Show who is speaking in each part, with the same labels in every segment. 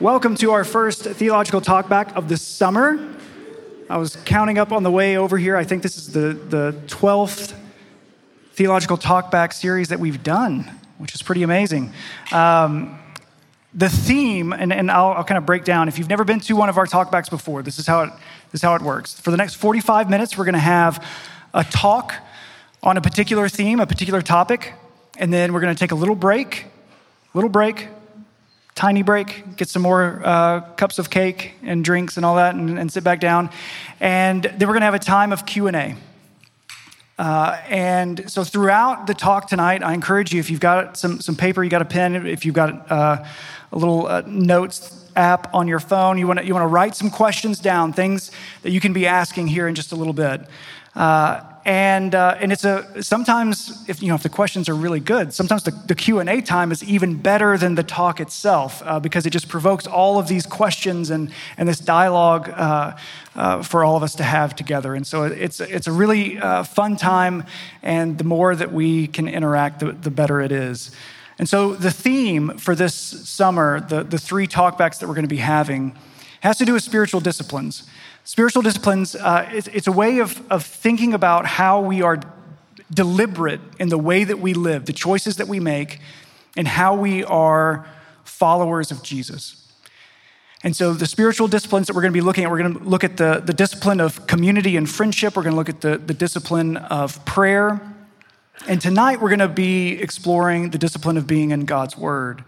Speaker 1: Welcome to our first theological talkback of the summer. I was counting up on the way over here. I think this is the, the 12th theological talkback series that we've done, which is pretty amazing. Um, the theme, and, and I'll, I'll, kind of break down. If you've never been to one of our talkbacks before, this is how it, this is how it works. For the next 45 minutes, we're going to have a talk on a particular theme, a particular topic, and then we're going to take a little break, little break, tiny break, get some more uh, cups of cake and drinks and all that, and, and sit back down. And then we're going to have a time of Q and A. Uh, and so throughout the talk tonight, I encourage you if you've got some, some paper, you got a pen, if you've got uh, a little uh, notes app on your phone, you want to you want to write some questions down, things that you can be asking here in just a little bit. And uh, and it's a sometimes if you know if the questions are really good sometimes the, the q&a time is even better than the talk itself uh, because it just provokes all of these questions and and this dialogue uh, uh for all of us to have together. And so it's it's a really uh, fun time and the more that we can interact the, the better it is. And so the theme for this summer the, the three talkbacks that we're going to be having has to do with spiritual disciplines Spiritual disciplines, uh, it's, it's, a way of, of thinking about how we are deliberate in the way that we live, the choices that we make, and how we are followers of Jesus. And so, the spiritual disciplines that we're going to be looking at, we're going to look at the, the discipline of community and friendship. We're going to look at the, the discipline of prayer. And tonight, we're going to be exploring the discipline of being in God's Word.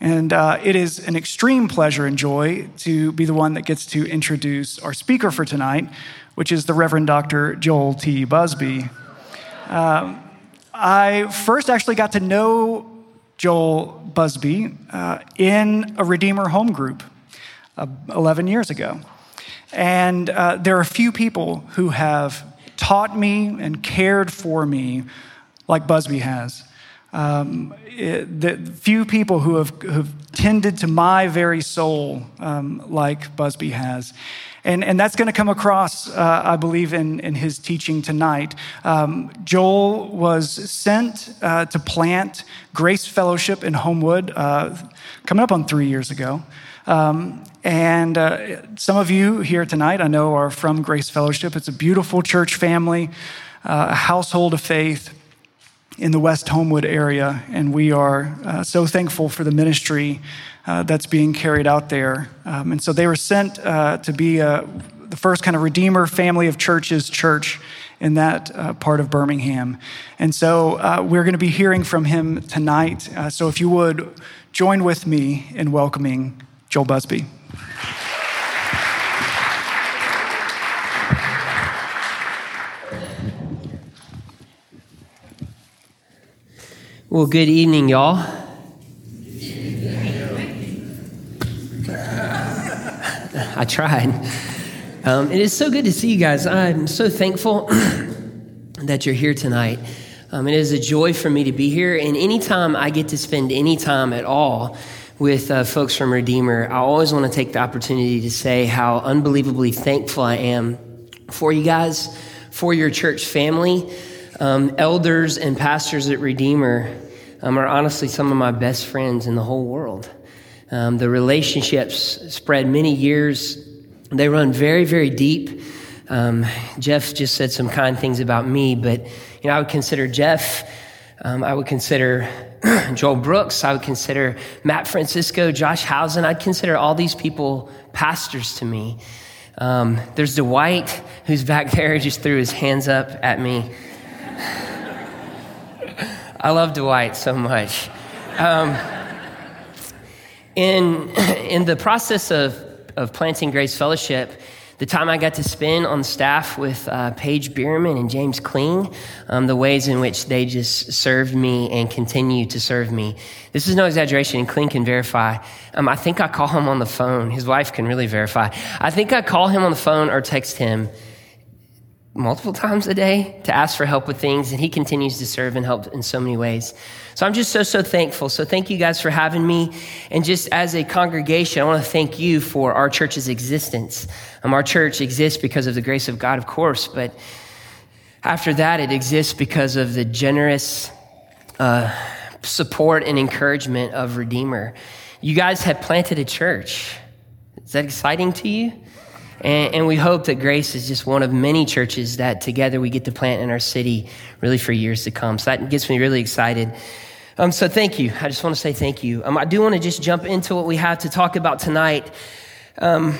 Speaker 1: And uh, it is an extreme pleasure and joy to be the one that gets to introduce our speaker for tonight, which is the Reverend Dr. Joel T. Busby. Um, I first actually got to know Joel Busby uh, in a Redeemer home group uh, 11 years ago. And uh, there are few people who have taught me and cared for me like Busby has. Um, the few people who have, have, tended to my very soul, um, like Busby has. And, and that's going to come across, uh, I believe, in, in his teaching tonight. Um, Joel was sent uh, to plant Grace Fellowship in Homewood, uh, coming up on three years ago. Um, and uh, some of you here tonight, I know, are from Grace Fellowship. It's a beautiful church family, uh, a household of faith in the West Homewood area, and we are uh, so thankful for the ministry uh, that's being carried out there. Um, and so they were sent uh, to be uh, the first kind of Redeemer family of churches church in that uh, part of Birmingham. And so uh, we're going to be hearing from him tonight. so if you would join with me in welcoming Joel Busby.
Speaker 2: Well, good evening, y'all. I tried. Um, it is so good to see you guys. I'm so thankful that you're here tonight. Um, it is a joy for me to be here, and anytime I get to spend any time at all with uh, folks from Redeemer, I always want to take the opportunity to say how unbelievably thankful I am for you guys, for your church family um, elders and pastors at Redeemer um, are honestly some of my best friends in the whole world. Um, the relationships spread many years. They run very, very deep. Um, Jeff just said some kind things about me, but you know, I would consider Jeff. Um, I would consider Joel Brooks. I would consider Matt Francisco, Josh Hausen. I'd consider all these people pastors to me. Um, there's Dwight, who's back there, just threw his hands up at me. I love Dwight so much. Um, in, in the process of, of planting Grace Fellowship, the time I got to spend on staff with uh, Paige Bierman and James Kling, um, the ways in which they just served me and continue to serve me. This is no exaggeration, and Kling can verify. Um, I think I call him on the phone. His wife can really verify. I think I call him on the phone or text him multiple times a day to ask for help with things, and he continues to serve and help in so many ways. So I'm just so, so thankful. So thank you guys for having me. And just as a congregation, I want to thank you for our church's existence. Um, our church exists because of the grace of God, of course, but after that, it exists because of the generous uh, support and encouragement of Redeemer. you guys have planted a church. Is that exciting to you? And, and, we hope that Grace is just one of many churches that together we get to plant in our city really for years to come. So that gets me really excited. Um, so thank you. I just want to say thank you. Um, I do want to just jump into what we have to talk about tonight. Um,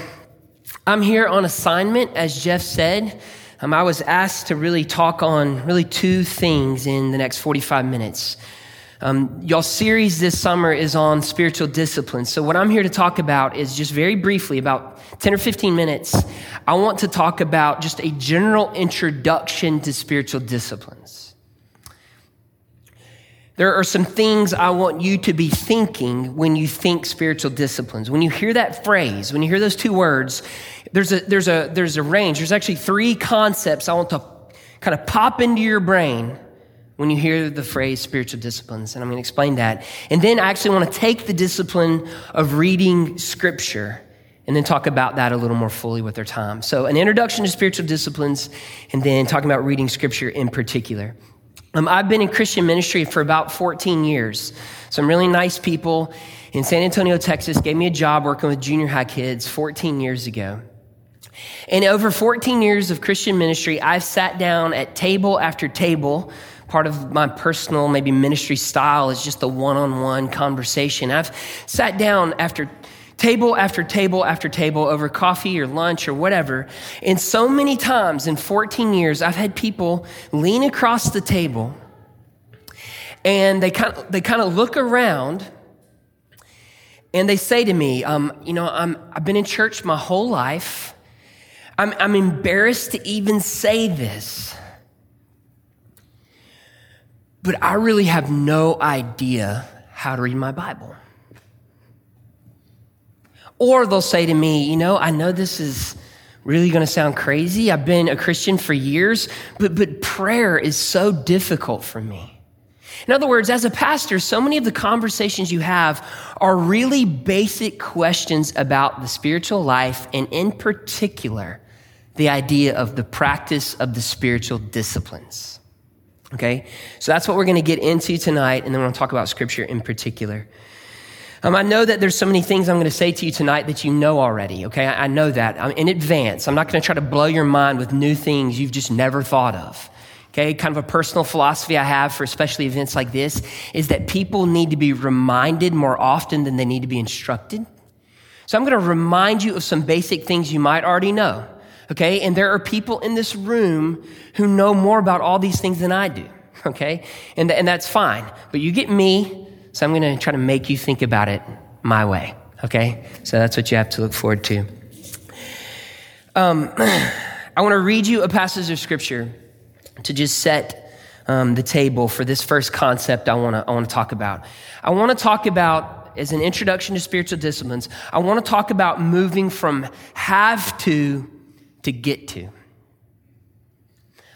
Speaker 2: I'm here on assignment, as Jeff said. Um, I was asked to really talk on really two things in the next 45 minutes. Um, y'all series this summer is on spiritual disciplines. So what I'm here to talk about is just very briefly, about 10 or 15 minutes, I want to talk about just a general introduction to spiritual disciplines. There are some things I want you to be thinking when you think spiritual disciplines. When you hear that phrase, when you hear those two words, there's a, there's a, there's a range. There's actually three concepts I want to kind of pop into your brain when you hear the phrase spiritual disciplines, and I'm going to explain that. And then I actually want to take the discipline of reading scripture and then talk about that a little more fully with our time. So, an introduction to spiritual disciplines, and then talking about reading scripture in particular. Um, I've been in Christian ministry for about 14 years. Some really nice people in San Antonio, Texas, gave me a job working with junior high kids 14 years ago. And over 14 years of Christian ministry, I've sat down at table after table part of my personal, maybe ministry style is just the one on one conversation. I've sat down after table after table after table over coffee or lunch or whatever. And so many times in 14 years, I've had people lean across the table and they kind of, they kind of look around and they say to me, um, you know, I'm, I've been in church my whole life. I'm, I'm embarrassed to even say this but I really have no idea how to read my Bible. Or they'll say to me, you know, I know this is really going to sound crazy. I've been a Christian for years, but, but prayer is so difficult for me. In other words, as a pastor, so many of the conversations you have are really basic questions about the spiritual life, and in particular, the idea of the practice of the spiritual disciplines. Okay? So that's what we're going to get into tonight, and then we're going to talk about scripture in particular. Um, I know that there's so many things I'm going to say to you tonight that you know already, okay? I, I know that I'm in advance. I'm not going to try to blow your mind with new things you've just never thought of. Okay, kind of a personal philosophy I have for especially events like this is that people need to be reminded more often than they need to be instructed. So I'm going to remind you of some basic things you might already know. Okay. And there are people in this room who know more about all these things than I do. Okay. And, and that's fine. But you get me. So I'm to try to make you think about it my way. Okay. So that's what you have to look forward to. Um, I want to read you a passage of scripture to just set um, the table for this first concept I want to I want to talk about. I want to talk about as an introduction to spiritual disciplines. I want to talk about moving from have to to get to.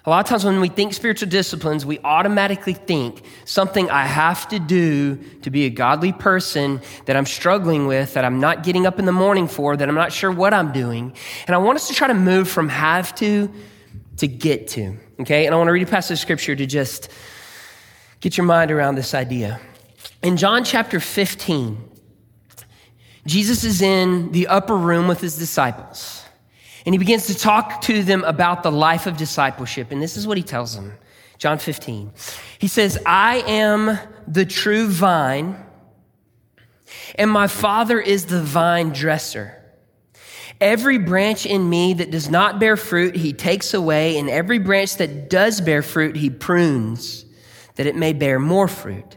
Speaker 2: A lot of times when we think spiritual disciplines, we automatically think something I have to do to be a godly person that I'm struggling with, that I'm not getting up in the morning for, that I'm not sure what I'm doing. And I want us to try to move from have to to get to. Okay? And I want to read a passage of scripture to just get your mind around this idea. In John chapter 15, Jesus is in the upper room with his disciples. And he begins to talk to them about the life of discipleship. And this is what he tells them John 15. He says, I am the true vine, and my Father is the vine dresser. Every branch in me that does not bear fruit, he takes away, and every branch that does bear fruit, he prunes, that it may bear more fruit.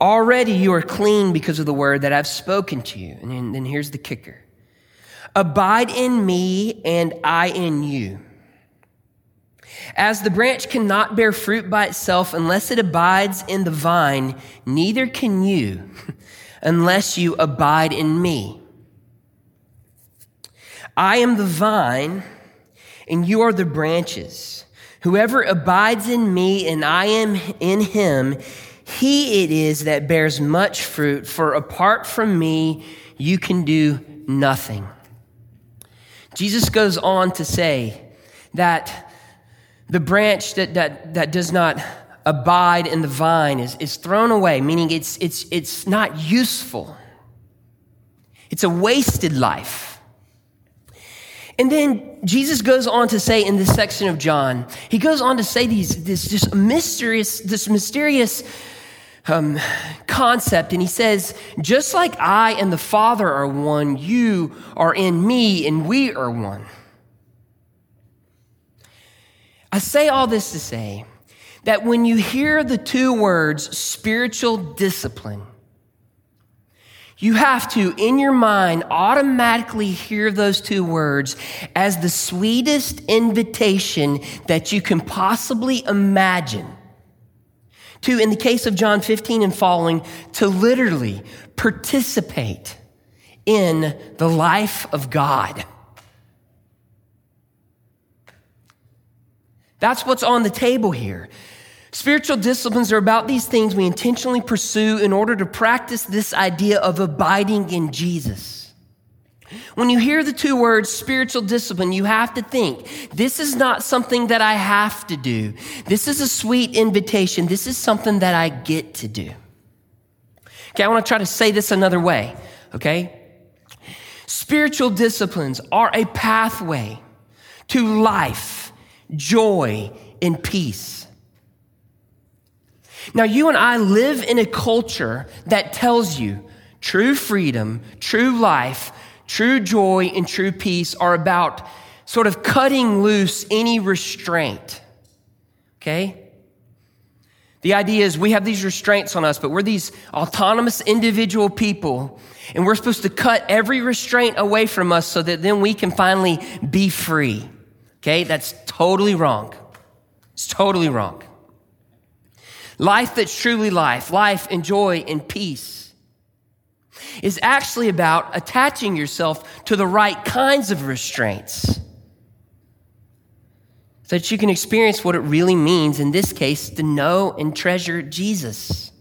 Speaker 2: Already you are clean because of the word that I've spoken to you. And then here's the kicker Abide in me and I in you. As the branch cannot bear fruit by itself unless it abides in the vine, neither can you unless you abide in me. I am the vine and you are the branches. Whoever abides in me and I am in him, he it is that bears much fruit, for apart from me, you can do nothing. Jesus goes on to say that the branch that, that, that does not abide in the vine is, is thrown away, meaning it's, it's, it's not useful. It's a wasted life. And then Jesus goes on to say in this section of John, he goes on to say these, this just mysterious, this mysterious um, concept. And he says, just like I and the Father are one, you are in me and we are one. I say all this to say that when you hear the two words spiritual discipline, you have to, in your mind, automatically hear those two words as the sweetest invitation that you can possibly imagine. To, in the case of John 15 and following, to literally participate in the life of God. That's what's on the table here. Spiritual disciplines are about these things we intentionally pursue in order to practice this idea of abiding in Jesus. When you hear the two words spiritual discipline, you have to think this is not something that I have to do. This is a sweet invitation. This is something that I get to do. Okay, I want to try to say this another way, okay? Spiritual disciplines are a pathway to life, joy, and peace. Now, you and I live in a culture that tells you true freedom, true life, true joy, and true peace are about sort of cutting loose any restraint. Okay? The idea is we have these restraints on us, but we're these autonomous individual people, and we're supposed to cut every restraint away from us so that then we can finally be free. Okay? That's totally wrong. It's totally wrong. Life that's truly life, life and joy and peace, is actually about attaching yourself to the right kinds of restraints so that you can experience what it really means, in this case, to know and treasure Jesus.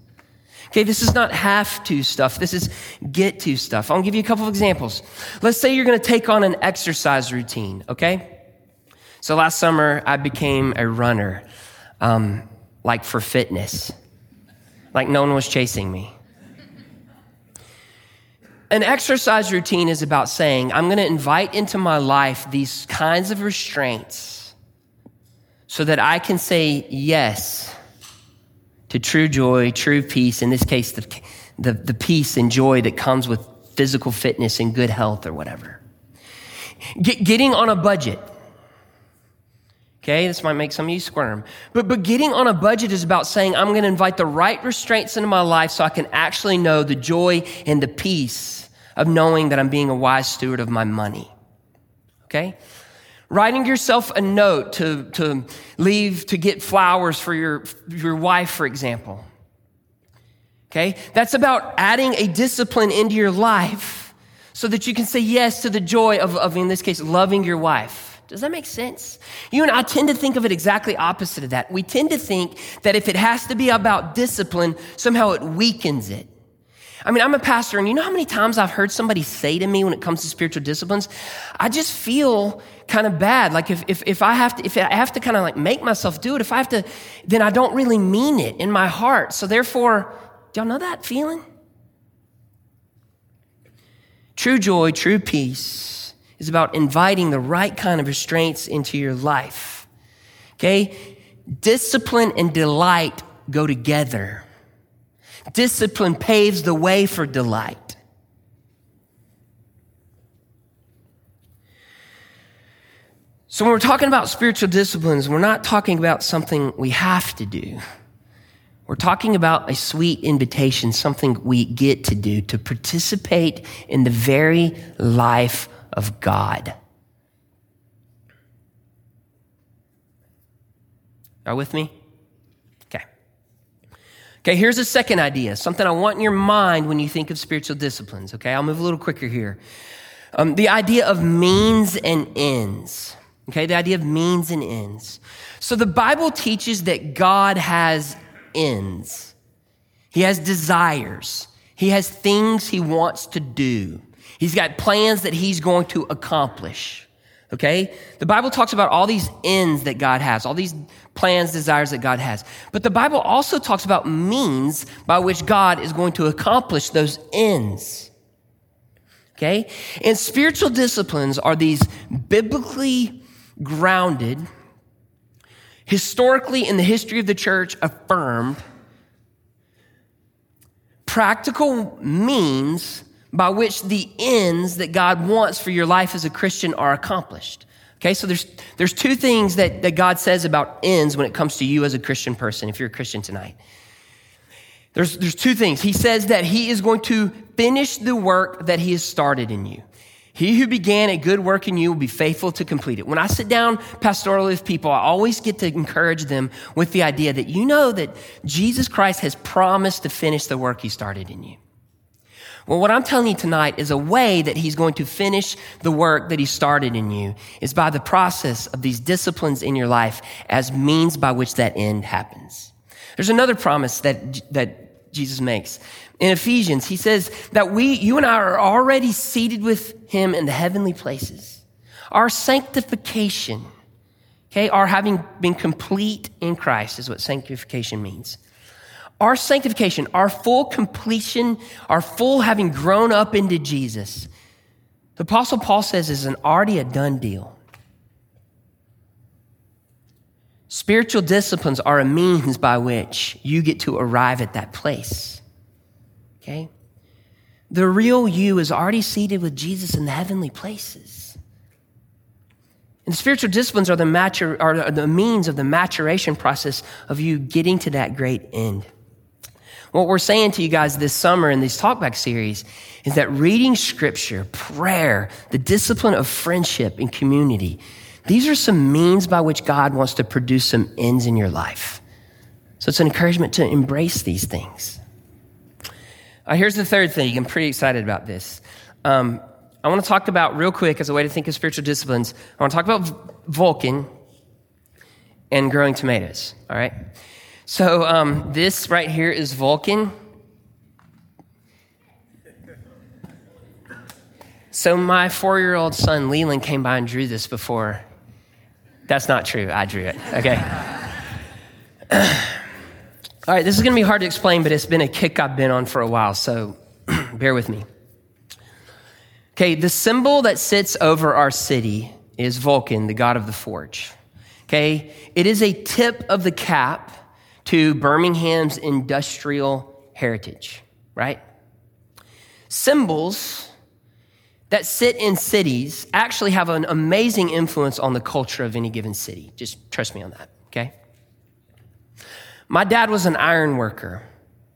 Speaker 2: Okay, this is not have to stuff. This is get to stuff. I'll give you a couple of examples. Let's say you're going to take on an exercise routine, okay? So last summer, I became a runner. Um, like for fitness, like no one was chasing me. An exercise routine is about saying, I'm going to invite into my life these kinds of restraints so that I can say yes to true joy, true peace, in this case, the, the, the peace and joy that comes with physical fitness and good health or whatever. Get, getting on a budget Okay, this might make some of you squirm. But, but getting on a budget is about saying, I'm going to invite the right restraints into my life so I can actually know the joy and the peace of knowing that I'm being a wise steward of my money. Okay? Writing yourself a note to, to leave to get flowers for your, your wife, for example. Okay? That's about adding a discipline into your life so that you can say yes to the joy of, of in this case, loving your wife. Does that make sense? You and I tend to think of it exactly opposite of that. We tend to think that if it has to be about discipline, somehow it weakens it. I mean, I'm a pastor, and you know how many times I've heard somebody say to me when it comes to spiritual disciplines, I just feel kind of bad. Like if, if, if I have to, if I have to kind of like make myself do it, if I have to, then I don't really mean it in my heart. So therefore, do y'all know that feeling? True joy, true peace is about inviting the right kind of restraints into your life. Okay? Discipline and delight go together. Discipline paves the way for delight. So, when we're talking about spiritual disciplines, we're not talking about something we have to do. We're talking about a sweet invitation, something we get to do, to participate in the very life of God. Are with me? Okay. Here's a second idea, something I want in your mind when you think of spiritual disciplines. Okay, I'll move a little quicker here. Um, the idea of means and ends. Okay, the idea of means and ends. So the Bible teaches that God has ends, He has desires, He has things He wants to do. He's got plans that he's going to accomplish. Okay? The Bible talks about all these ends that God has, all these plans, desires that God has. But the Bible also talks about means by which God is going to accomplish those ends. Okay? And spiritual disciplines are these biblically grounded, historically in the history of the church affirmed, practical means by which the ends that God wants for your life as a Christian are accomplished. Okay, so there's, there's two things that, that God says about ends when it comes to you as a Christian person, if you're a Christian tonight. There's, there's two things. He says that He is going to finish the work that He has started in you. He who began a good work in you will be faithful to complete it. When I sit down pastorally with people, I always get to encourage them with the idea that you know that Jesus Christ has promised to finish the work He started in you. Well, what I'm telling you tonight is a way that he's going to finish the work that he started in you is by the process of these disciplines in your life as means by which that end happens. There's another promise that, that Jesus makes. In Ephesians, he says that we, you and I are already seated with him in the heavenly places. Our sanctification, okay, our having been complete in Christ is what sanctification means. Our sanctification, our full completion, our full having grown up into Jesus, the Apostle Paul says is an already a done deal. Spiritual disciplines are a means by which you get to arrive at that place. Okay? The real you is already seated with Jesus in the heavenly places. And spiritual disciplines are the, matur- are the means of the maturation process of you getting to that great end. What we're saying to you guys this summer in this talkback series is that reading scripture, prayer, the discipline of friendship and community, these are some means by which God wants to produce some ends in your life. So it's an encouragement to embrace these things. Uh, here's the third thing. I'm pretty excited about this. Um, I want to talk about, real quick, as a way to think of spiritual disciplines, I want to talk about Vulcan and growing tomatoes, all right? So um, this right here is Vulcan. So my four-year-old son Leland came by and drew this before. That's not true. I drew it. Okay. All right, this is going to be hard to explain, but it's been a kick I've been on for a while, so bear with me. Okay, the symbol that sits over our city is Vulcan, the god of the forge. Okay, it is a tip of the cap to Birmingham's industrial heritage, right? Symbols that sit in cities actually have an amazing influence on the culture of any given city. Just trust me on that, okay? My dad was an iron worker,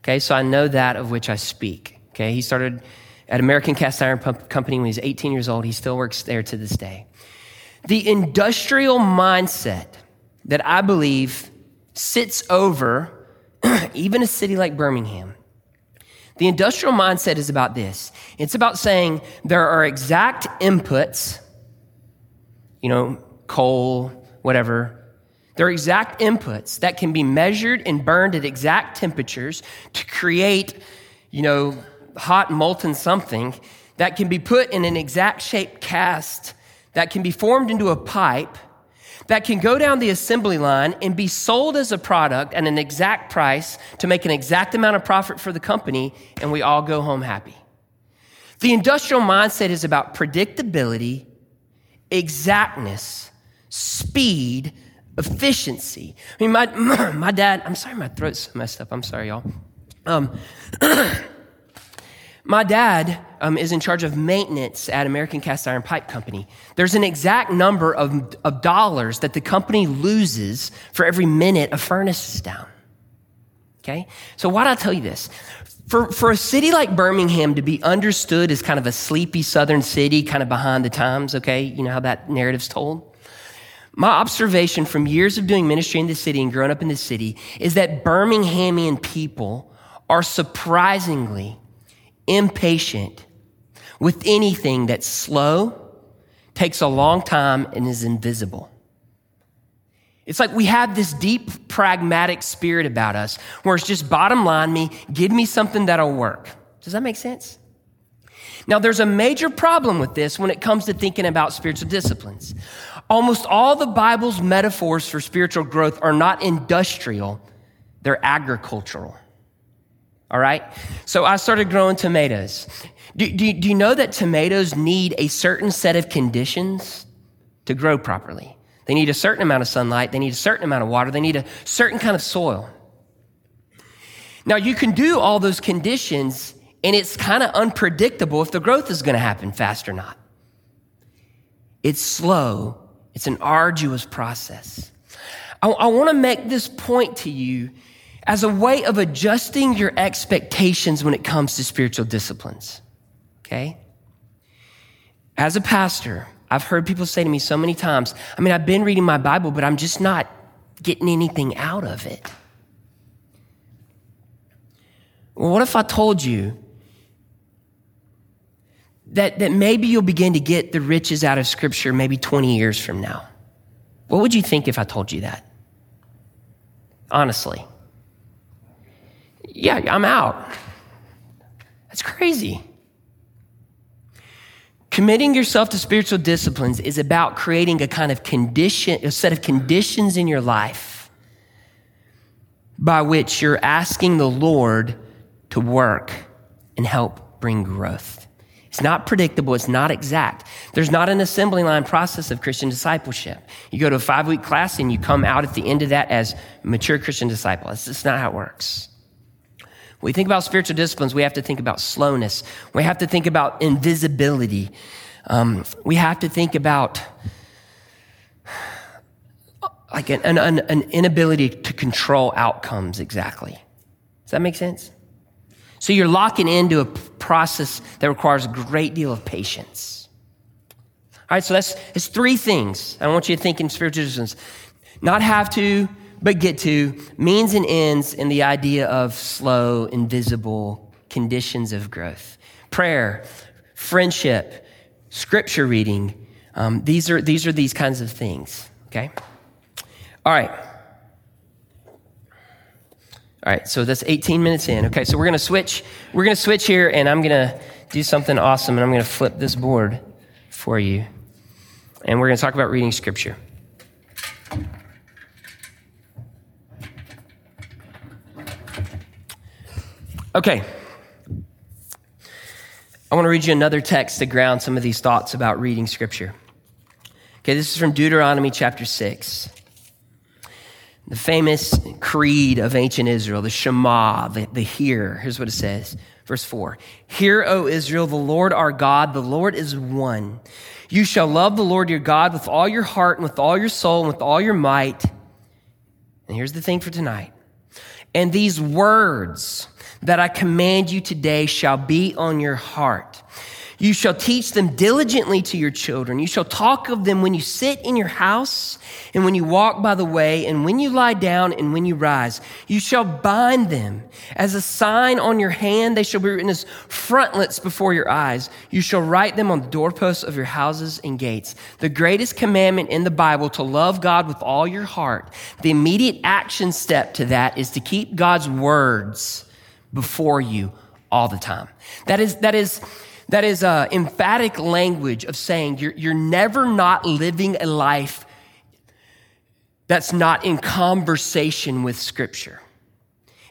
Speaker 2: okay, so I know that of which I speak, okay? He started at American Cast Iron Company when he was 18 years old. He still works there to this day. The industrial mindset that I believe sits over even a city like Birmingham. The industrial mindset is about this it's about saying there are exact inputs, you know, coal, whatever. There are exact inputs that can be measured and burned at exact temperatures to create, you know, hot molten something that can be put in an exact shaped cast that can be formed into a pipe that can go down the assembly line and be sold as a product at an exact price to make an exact amount of profit for the company, and we all go home happy. The industrial mindset is about predictability, exactness, speed, efficiency. I mean, my, my dad, I'm sorry, my throat's messed up. I'm sorry, y'all. Um, My dad um, is in charge of maintenance at American Cast Iron Pipe Company. There's an exact number of, of dollars that the company loses for every minute a furnace is down. Okay? So why do I tell you this? For, for a city like Birmingham to be understood as kind of a sleepy southern city, kind of behind the times, okay? You know how that narrative's told? My observation from years of doing ministry in the city and growing up in the city is that Birminghamian people are surprisingly impatient with anything that's slow, takes a long time, and is invisible. It's like we have this deep pragmatic spirit about us where it's just bottom line me, give me something that'll work. Does that make sense? Now, there's a major problem with this when it comes to thinking about spiritual disciplines. Almost all the Bible's metaphors for spiritual growth are not industrial, they're agricultural. All right. So I started growing tomatoes. Do, do, do you know that tomatoes need a certain set of conditions to grow properly? They need a certain amount of sunlight. They need a certain amount of water. They need a certain kind of soil. Now, you can do all those conditions, and it's kind of unpredictable if the growth is going to happen fast or not. It's slow, it's an arduous process. I, I want to make this point to you as a way of adjusting your expectations when it comes to spiritual disciplines. Okay? As a pastor, I've heard people say to me so many times, I mean, I've been reading my Bible, but I'm just not getting anything out of it. Well, what if I told you that, that maybe you'll begin to get the riches out of Scripture maybe 20 years from now? What would you think if I told you that? Honestly. Yeah, I'm out. That's crazy. Committing yourself to spiritual disciplines is about creating a kind of condition, a set of conditions in your life by which you're asking the Lord to work and help bring growth. It's not predictable. It's not exact. There's not an assembly line process of Christian discipleship. You go to a five week class and you come out at the end of that as mature Christian disciple. It's just not how it works. We think about spiritual disciplines, we have to think about slowness. We have to think about invisibility. Um, we have to think about like an, an, an inability to control outcomes exactly. Does that make sense? So you're locking into a process that requires a great deal of patience. All right, so that's it's three things. I want you to think in spiritual disciplines. Not have to, but get to, means and ends in the idea of slow, invisible conditions of growth. Prayer, friendship, scripture reading. Um, these, are, these are these kinds of things, okay? All right. All right, so that's 18 minutes in. Okay, so we're gonna switch. We're gonna switch here, and I'm gonna do something awesome, and I'm gonna flip this board for you. And we're gonna talk about reading scripture. Okay. I want to read you another text to ground some of these thoughts about reading scripture. Okay, this is from Deuteronomy chapter 6. The famous creed of ancient Israel, the Shema, the, the hear. Here's what it says. Verse 4 Hear, O Israel, the Lord our God, the Lord is one. You shall love the Lord your God with all your heart and with all your soul and with all your might. And here's the thing for tonight. And these words that I command you today shall be on your heart. You shall teach them diligently to your children. You shall talk of them when you sit in your house and when you walk by the way and when you lie down and when you rise. You shall bind them as a sign on your hand. They shall be written as frontlets before your eyes. You shall write them on the doorposts of your houses and gates. The greatest commandment in the Bible to love God with all your heart. The immediate action step to that is to keep God's words before you all the time. That is, that is, that is a emphatic language of saying you're, you're never not living a life that's not in conversation with Scripture.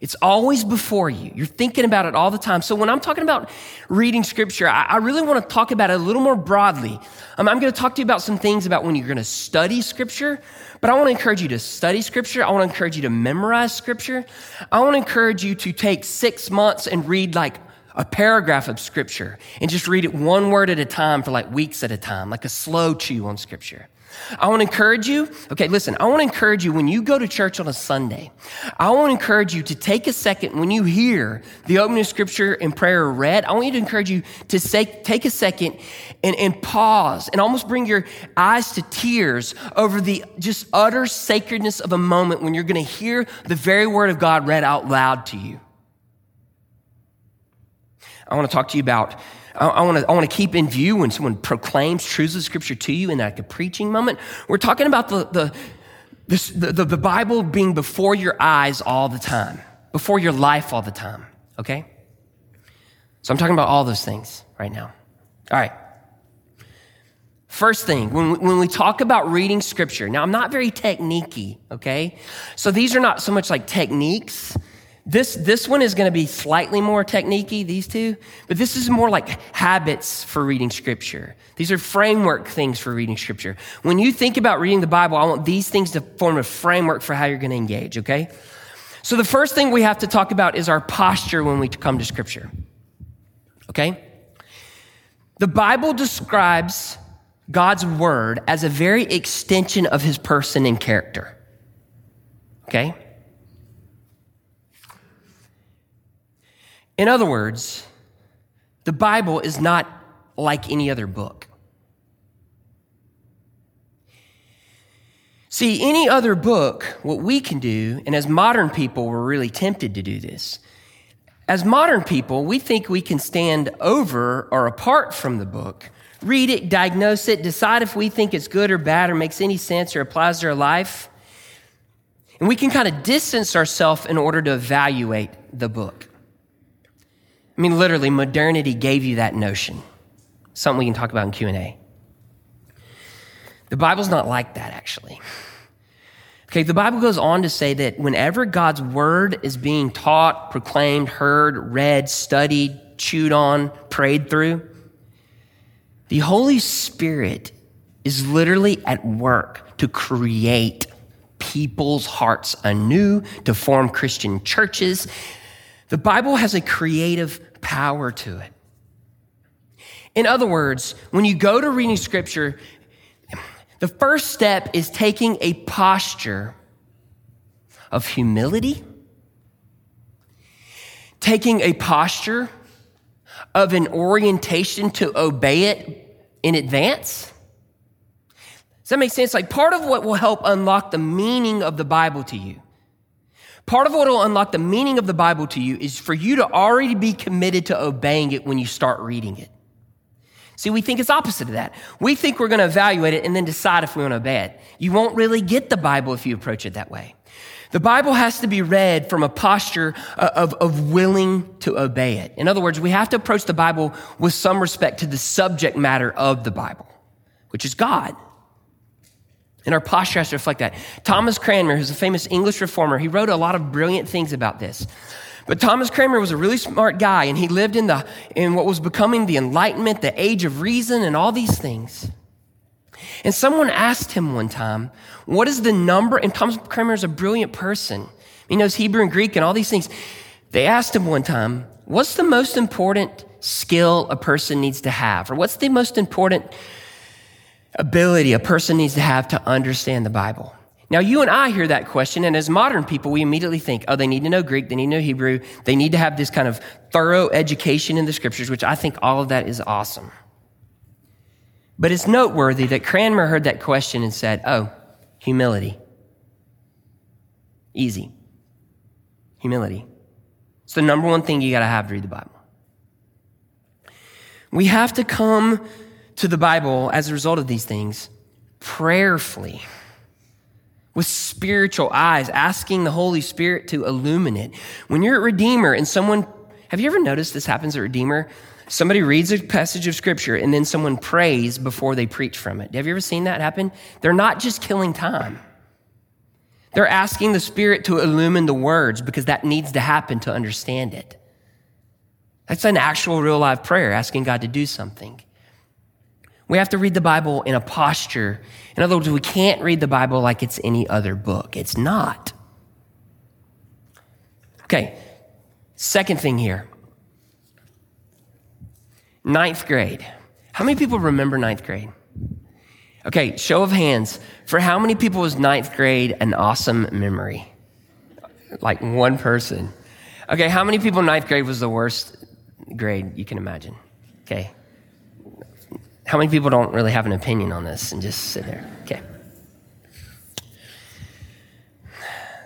Speaker 2: It's always before you. You're thinking about it all the time. So when I'm talking about reading scripture, I, I really want to talk about it a little more broadly. Um, I'm going to talk to you about some things about when you're going to study scripture, but I want to encourage you to study scripture. I want to encourage you to memorize scripture. I want to encourage you to take six months and read like a paragraph of scripture and just read it one word at a time for like weeks at a time, like a slow chew on scripture. I want to encourage you. Okay, listen, I want to encourage you when you go to church on a Sunday, I want to encourage you to take a second when you hear the opening of scripture and prayer read. I want you to encourage you to say, take a second and, and pause and almost bring your eyes to tears over the just utter sacredness of a moment when you're going to hear the very word of God read out loud to you. I want to talk to you about I, want to, I want to keep in view when someone proclaims truths of Scripture to you in like a preaching moment. We're talking about the, the, this, the, the, Bible being before your eyes all the time, before your life all the time, okay? So I'm talking about all those things right now. All right. First thing, when we, when we talk about reading scripture, now I'm not very techniquey, okay? So these are not so much like techniques, This, this one is going to be slightly more techniquey, these two, but this is more like habits for reading scripture. These are framework things for reading scripture. When you think about reading the Bible, I want these things to form a framework for how you're going to engage, okay? So the first thing we have to talk about is our posture when we come to scripture, okay? The Bible describes God's word as a very extension of his person and character, okay? In other words, the Bible is not like any other book. See, any other book, what we can do, and as modern people, we're really tempted to do this. As modern people, we think we can stand over or apart from the book, read it, diagnose it, decide if we think it's good or bad or makes any sense or applies to our life. And we can kind of distance ourselves in order to evaluate the book. I mean, literally, modernity gave you that notion. Something we can talk about in Q&A. The Bible's not like that, actually. Okay, the Bible goes on to say that whenever God's word is being taught, proclaimed, heard, read, studied, chewed on, prayed through, the Holy Spirit is literally at work to create people's hearts anew, to form Christian churches. The Bible has a creative power to it. In other words, when you go to reading scripture, the first step is taking a posture of humility, taking a posture of an orientation to obey it in advance. Does that make sense? Like part of what will help unlock the meaning of the Bible to you Part of what will unlock the meaning of the Bible to you is for you to already be committed to obeying it when you start reading it. See, we think it's opposite of that. We think we're going to evaluate it and then decide if we want to obey it. You won't really get the Bible if you approach it that way. The Bible has to be read from a posture uh, of, of willing to obey it. In other words, we have to approach the Bible with some respect to the subject matter of the Bible, which is God. And our posture has to reflect that. Thomas Cranmer, who's a famous English reformer, he wrote a lot of brilliant things about this. But Thomas Cranmer was a really smart guy, and he lived in, the, in what was becoming the Enlightenment, the age of reason, and all these things. And someone asked him one time, What is the number? And Thomas Cranmer is a brilliant person. He knows Hebrew and Greek and all these things. They asked him one time, What's the most important skill a person needs to have? Or what's the most important ability a person needs to have to understand the Bible. Now, you and I hear that question, and as modern people, we immediately think, oh, they need to know Greek, they need to know Hebrew, they need to have this kind of thorough education in the scriptures, which I think all of that is awesome. But it's noteworthy that Cranmer heard that question and said, oh, humility. Easy. Humility. It's the number one thing you got to have to read the Bible. We have to come to the Bible as a result of these things prayerfully with spiritual eyes, asking the Holy Spirit to illuminate. When you're a Redeemer and someone, have you ever noticed this happens at Redeemer? Somebody reads a passage of scripture and then someone prays before they preach from it. Have you ever seen that happen? They're not just killing time. They're asking the Spirit to illumine the words because that needs to happen to understand it. That's an actual real life prayer, asking God to do something. We have to read the Bible in a posture. In other words, we can't read the Bible like it's any other book. It's not. Okay, second thing here ninth grade. How many people remember ninth grade? Okay, show of hands. For how many people was ninth grade an awesome memory? Like one person. Okay, how many people ninth grade was the worst grade you can imagine? Okay, how many people don't really have an opinion on this and just sit there? Okay.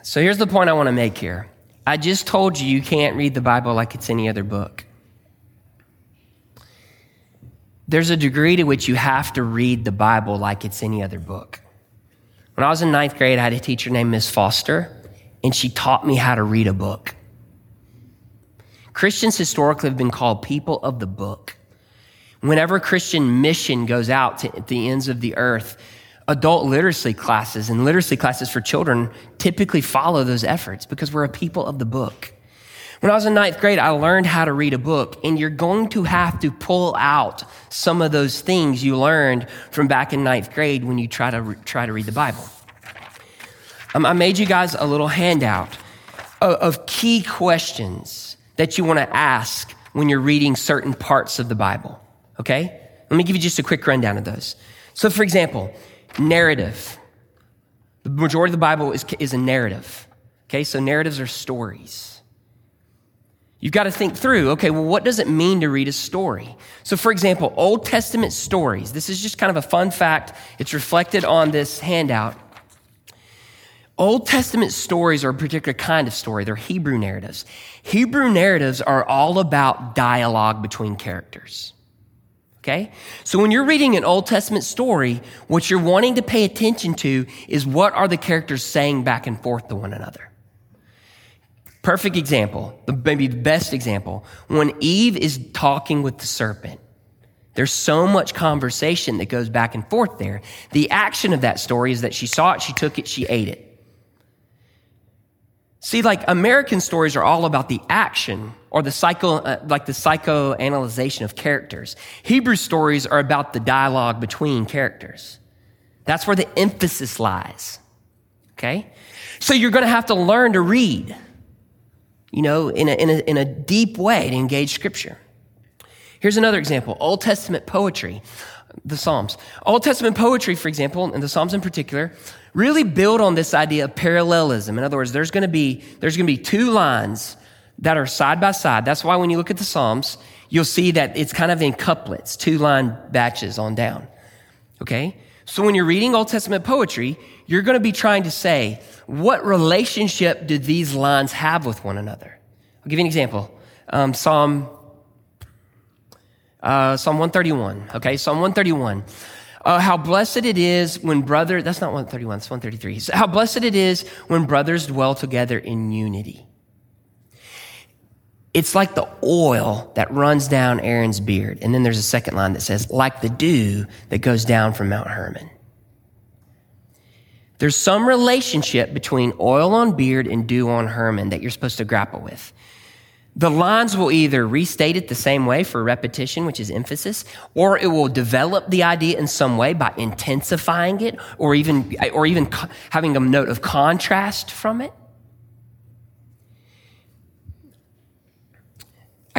Speaker 2: So here's the point I want to make here. I just told you you can't read the Bible like it's any other book. There's a degree to which you have to read the Bible like it's any other book. When I was in ninth grade, I had a teacher named Miss Foster, and she taught me how to read a book. Christians historically have been called people of the book. Whenever Christian mission goes out to the ends of the earth, adult literacy classes and literacy classes for children typically follow those efforts because we're a people of the book. When I was in ninth grade, I learned how to read a book, and you're going to have to pull out some of those things you learned from back in ninth grade when you try to, re- try to read the Bible. Um, I made you guys a little handout of, of key questions that you want to ask when you're reading certain parts of the Bible. Okay? Let me give you just a quick rundown of those. So, for example, narrative. The majority of the Bible is, is a narrative. Okay, so narratives are stories. You've got to think through, okay, well, what does it mean to read a story? So, for example, Old Testament stories. This is just kind of a fun fact. It's reflected on this handout. Old Testament stories are a particular kind of story. They're Hebrew narratives. Hebrew narratives are all about dialogue between characters. Okay? So when you're reading an Old Testament story, what you're wanting to pay attention to is what are the characters saying back and forth to one another. Perfect example, maybe the best example, when Eve is talking with the serpent. There's so much conversation that goes back and forth there. The action of that story is that she saw it, she took it, she ate it. See, like American stories are all about the action or the psycho, uh, like the psychoanalyzation of characters. Hebrew stories are about the dialogue between characters. That's where the emphasis lies. Okay? So you're going to have to learn to read you know, in a, in a, in a deep way to engage scripture. Here's another example Old Testament poetry, the Psalms. Old Testament poetry, for example, and the Psalms in particular, really build on this idea of parallelism. In other words, there's going to be, there's going to be two lines that are side by side. That's why when you look at the Psalms, you'll see that it's kind of in couplets, two line batches on down. Okay? So when you're reading Old Testament poetry, you're going to be trying to say, what relationship do these lines have with one another? I'll give you an example. Um, Psalm, uh, Psalm 131. Okay, Psalm 131. Uh, how blessed it is when brother, that's not 131, it's 133. How blessed it is when brothers dwell together in unity. It's like the oil that runs down Aaron's beard. And then there's a second line that says, like the dew that goes down from Mount Hermon. There's some relationship between oil on beard and dew on Hermon that you're supposed to grapple with. The lines will either restate it the same way for repetition, which is emphasis, or it will develop the idea in some way by intensifying it or even, or even having a note of contrast from it.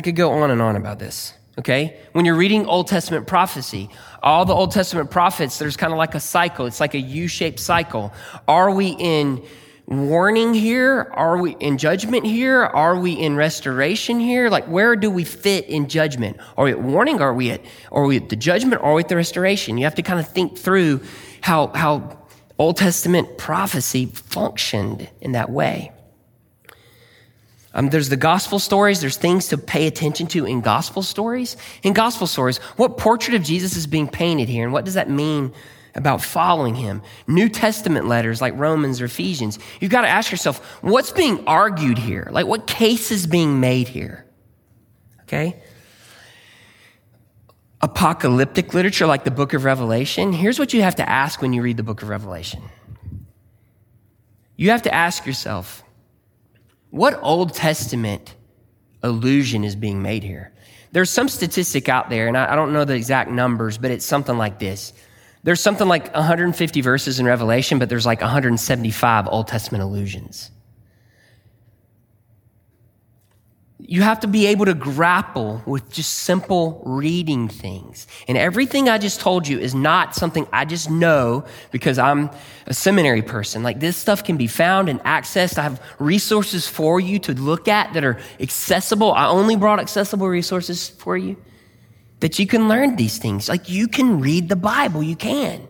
Speaker 2: I could go on and on about this okay? When you're reading Old Testament prophecy, all the Old Testament prophets, there's kind of like a cycle. It's like a U shaped cycle. Are we in warning here? Are we in judgment here? Are we in restoration here? Like, where do we fit in judgment? Are we at warning? Are we at, are we at the judgment? Are we at the restoration? You have to kind of think through how, how Old Testament prophecy functioned in that way. Um, there's the gospel stories. There's things to pay attention to in gospel stories. In gospel stories, what portrait of Jesus is being painted here, and what does that mean about following him? New Testament letters like Romans or Ephesians. You've got to ask yourself, what's being argued here? Like, what case is being made here? Okay? Apocalyptic literature like the book of Revelation. Here's what you have to ask when you read the book of Revelation. You have to ask yourself, what Old Testament illusion is being made here? There's some statistic out there, and I, don't know the exact numbers, but it's something like this. There's something like 150 verses in Revelation, but there's like 175 Old Testament allusions. You have to be able to grapple with just simple reading things. And everything I just told you is not something I just know because I'm a seminary person. Like this stuff can be found and accessed. I have resources for you to look at that are accessible. I only brought accessible resources for you that you can learn these things. Like you can read the Bible. You can.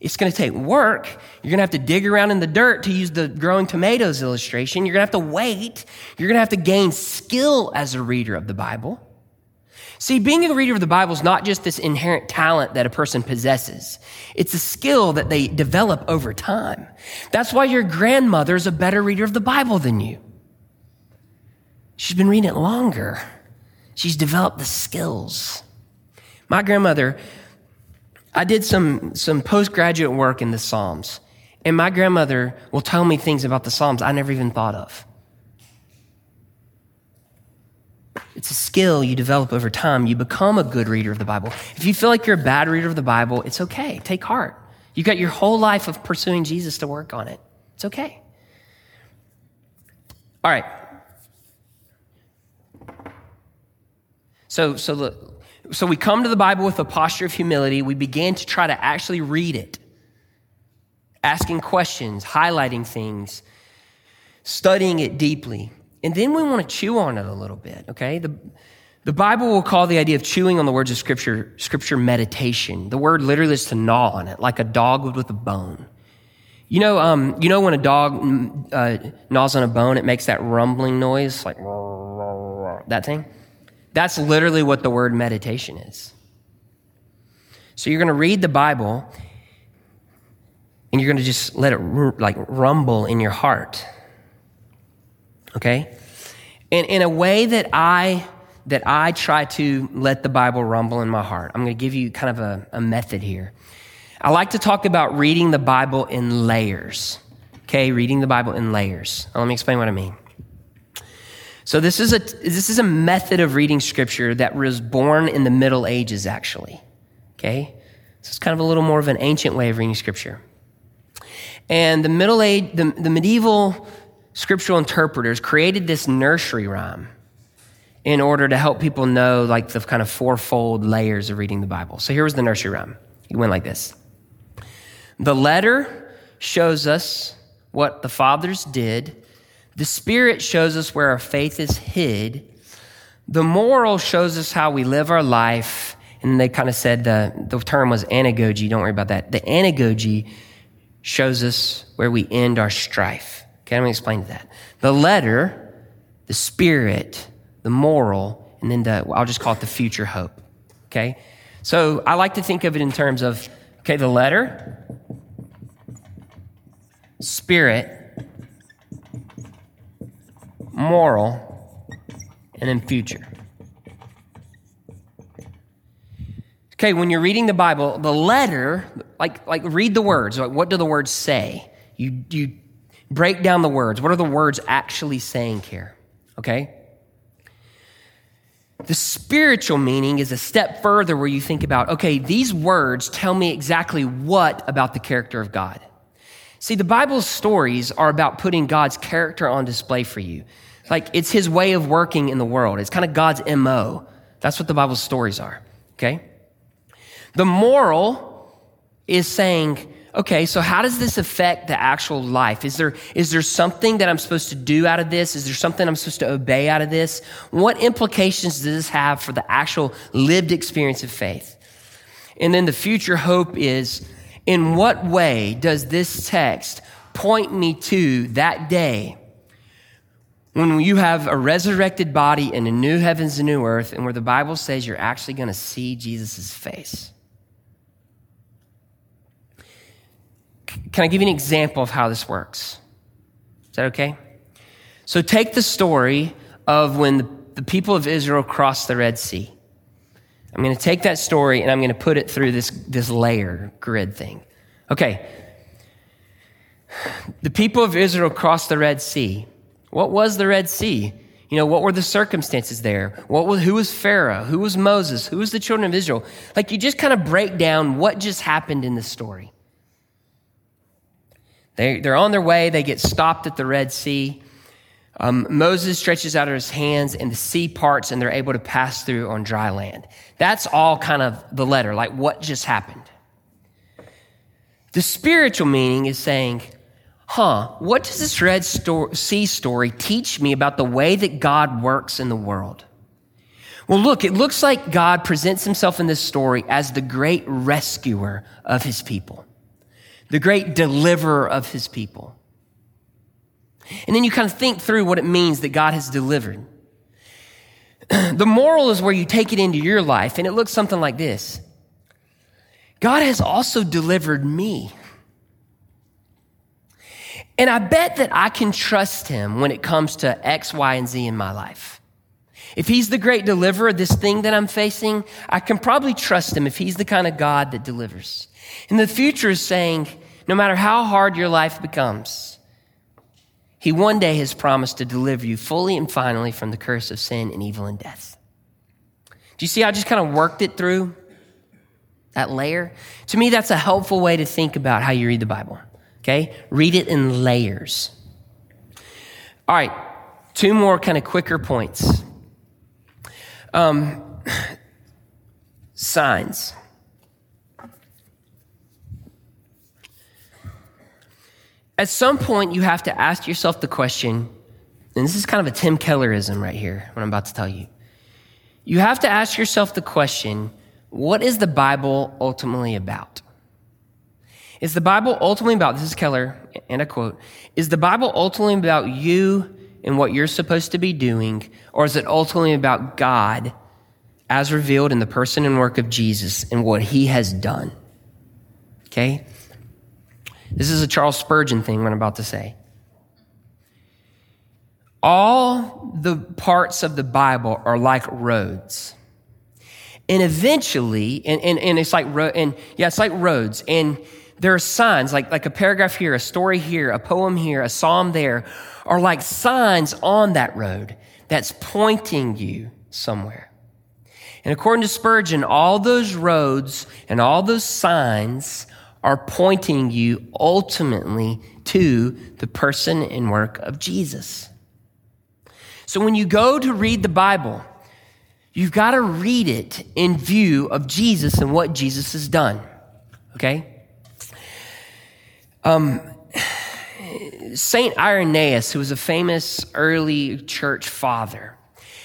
Speaker 2: It's going to take work. You're going to have to dig around in the dirt to use the growing tomatoes illustration. You're going to have to wait. You're going to have to gain skill as a reader of the Bible. See, being a reader of the Bible is not just this inherent talent that a person possesses. It's a skill that they develop over time. That's why your grandmother is a better reader of the Bible than you. She's been reading it longer. She's developed the skills. My grandmother I did some, some postgraduate work in the Psalms, and my grandmother will tell me things about the Psalms I never even thought of. It's a skill you develop over time. You become a good reader of the Bible. If you feel like you're a bad reader of the Bible, it's okay. Take heart. You've got your whole life of pursuing Jesus to work on it. It's okay. All right. So, so, the, so we come to the Bible with a posture of humility. We begin to try to actually read it, asking questions, highlighting things, studying it deeply. And then we want to chew on it a little bit, okay? The, the Bible will call the idea of chewing on the words of Scripture, Scripture meditation. The word literally is to gnaw on it, like a dog would with a bone. You know, um, you know when a dog mm, uh, gnaws on a bone, it makes that rumbling noise, like that thing? That's literally what the word meditation is. So you're going to read the Bible and you're going to just let it like rumble in your heart okay? And in a way that I that I try to let the Bible rumble in my heart. I'm going to give you kind of a, a method here. I like to talk about reading the Bible in layers. Okay, reading the Bible in layers. Let me explain what I mean. So this is a this is a method of reading scripture that was born in the Middle Ages actually. Okay? So it's kind of a little more of an ancient way of reading scripture. And the middle age the, the medieval scriptural interpreters created this nursery rhyme in order to help people know like the kind of fourfold layers of reading the Bible. So here was the nursery rhyme. It went like this. The letter shows us what the fathers did. The spirit shows us where our faith is hid. The moral shows us how we live our life. And they kind of said the, the term was anagogy. Don't worry about that. The anagogy shows us where we end our strife. Okay, let me explain that. The letter, the spirit, the moral, and then the, I'll just call it the future hope. Okay? So I like to think of it in terms of, okay, the letter, spirit, moral, and then future. Okay, when you're reading the Bible, the letter, like, like read the words. Like, what do the words say? You, you break down the words. What are the words actually saying here? Okay? The spiritual meaning is a step further where you think about, okay, these words tell me exactly what about the character of God. See, the Bible's stories are about putting God's character on display for you. Like it's his way of working in the world. It's kind of God's MO. That's what the Bible's stories are. Okay? The moral is saying, okay, so how does this affect the actual life? Is there, is there something that I'm supposed to do out of this? Is there something I'm supposed to obey out of this? What implications does this have for the actual lived experience of faith? And then the future hope is, in what way does this text point me to that day when you have a resurrected body and a new heavens and new earth, and where the Bible says you're actually going to see Jesus' face? Can I give you an example of how this works? Is that okay? So take the story of when the, the people of Israel crossed the Red Sea. I'm going to take that story and I'm going to put it through this, this layer grid thing. Okay. The people of Israel crossed the Red Sea. What was the Red Sea? You know, what were the circumstances there? What was, who was Pharaoh? Who was Moses? Who was the children of Israel? Like you just kind of break down what just happened in the story. They, they're on their way. They get stopped at the Red Sea. Um, Moses stretches out his hands and the sea parts and they're able to pass through on dry land. That's all kind of the letter, like what just happened. The spiritual meaning is saying, huh, what does this Red Sea story teach me about the way that God works in the world? Well, look, it looks like God presents himself in this story as the great rescuer of his people the great deliverer of his people. And then you kind of think through what it means that God has delivered. the moral is where you take it into your life, and it looks something like this God has also delivered me. And I bet that I can trust him when it comes to X, Y, and Z in my life. If he's the great deliverer, of this thing that I'm facing, I can probably trust him if he's the kind of God that delivers. And the future is saying, no matter how hard your life becomes, He one day has promised to deliver you fully and finally from the curse of sin and evil and death. Do you see I just kind of worked it through that layer? To me, that's a helpful way to think about how you read the Bible. Okay? Read it in layers. All right, two more kind of quicker points. Um, signs. At some point, you have to ask yourself the question, and this is kind of a Tim Kellerism right here, what I'm about to tell you. You have to ask yourself the question what is the Bible ultimately about? Is the Bible ultimately about, this is Keller, and I quote, is the Bible ultimately about you and what you're supposed to be doing, or is it ultimately about God as revealed in the person and work of Jesus and what he has done? Okay? This is a Charles Spurgeon thing, what I'm about to say. All the parts of the Bible are like roads. And eventually, and, and, and it's like, and yeah, it's like roads. And there are signs, like, like a paragraph here, a story here, a poem here, a psalm there, are like signs on that road that's pointing you somewhere. And according to Spurgeon, all those roads and all those signs are pointing you ultimately to the person and work of Jesus. So when you go to read the Bible, you've got to read it in view of Jesus and what Jesus has done. Okay? Um, Saint Irenaeus, who was a famous early church father,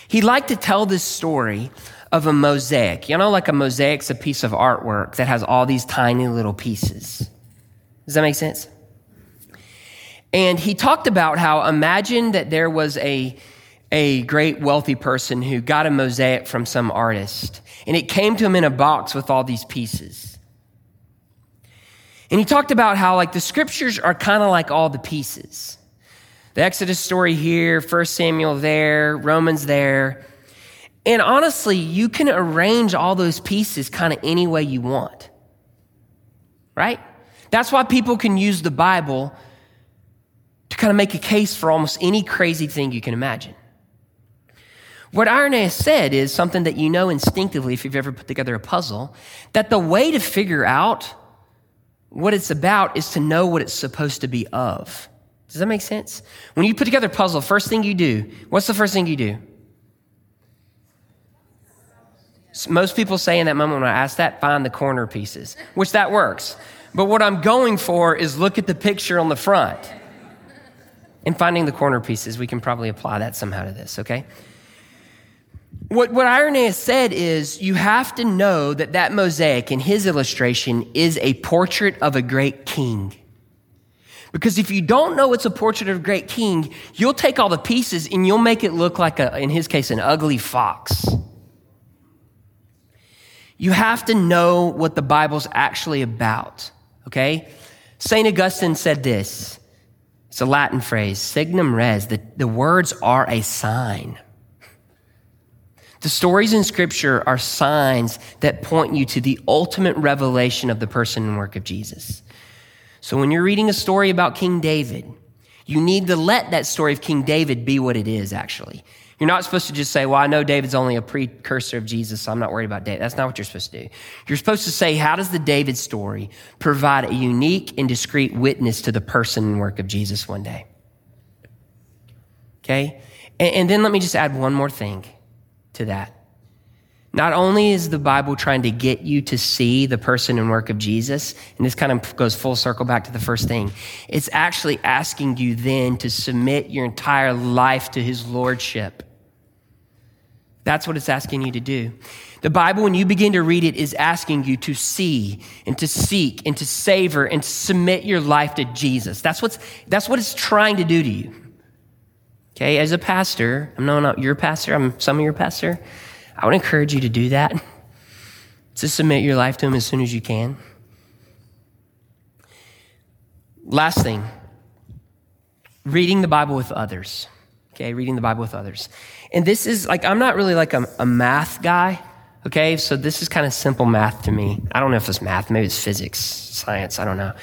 Speaker 2: he liked to tell this story of a mosaic. You know, like a mosaic's a piece of artwork that has all these tiny little pieces. Does that make sense? And he talked about how imagine that there was a, a great wealthy person who got a mosaic from some artist, and it came to him in a box with all these pieces. And he talked about how, like, the scriptures are kind of like all the pieces. The Exodus story here, First Samuel there, Romans there. And honestly, you can arrange all those pieces kind of any way you want. Right? That's why people can use the Bible to kind of make a case for almost any crazy thing you can imagine. What Irenaeus said is something that you know instinctively if you've ever put together a puzzle that the way to figure out what it's about is to know what it's supposed to be of. Does that make sense? When you put together a puzzle, first thing you do, what's the first thing you do? Most people say in that moment when I ask that, find the corner pieces, which that works. But what I'm going for is look at the picture on the front. And finding the corner pieces, we can probably apply that somehow to this, okay? What, what Irenaeus said is you have to know that that mosaic in his illustration is a portrait of a great king. Because if you don't know it's a portrait of a great king, you'll take all the pieces and you'll make it look like, a, in his case, an ugly fox. You have to know what the Bible's actually about, okay? St. Augustine said this. It's a Latin phrase, signum res. The, the words are a sign. The stories in Scripture are signs that point you to the ultimate revelation of the person and work of Jesus. So when you're reading a story about King David, you need to let that story of King David be what it is, actually. You're not supposed to just say, well, I know David's only a precursor of Jesus, so I'm not worried about David. That's not what you're supposed to do. You're supposed to say, how does the David story provide a unique and discrete witness to the person and work of Jesus one day? Okay? And, and then let me just add one more thing to that. Not only is the Bible trying to get you to see the person and work of Jesus, and this kind of goes full circle back to the first thing, it's actually asking you then to submit your entire life to his lordship. That's what it's asking you to do. The Bible, when you begin to read it, is asking you to see and to seek and to savor and submit your life to Jesus. That's, what's, that's what it's trying to do to you. Okay, as a pastor, I'm not your pastor, I'm some of your pastor. I would encourage you to do that. To submit your life to Him as soon as you can. Last thing reading the Bible with others. Okay, reading the Bible with others. And this is like, I'm not really like a, a math guy. Okay, so this is kind of simple math to me. I don't know if it's math, maybe it's physics, science, I don't know.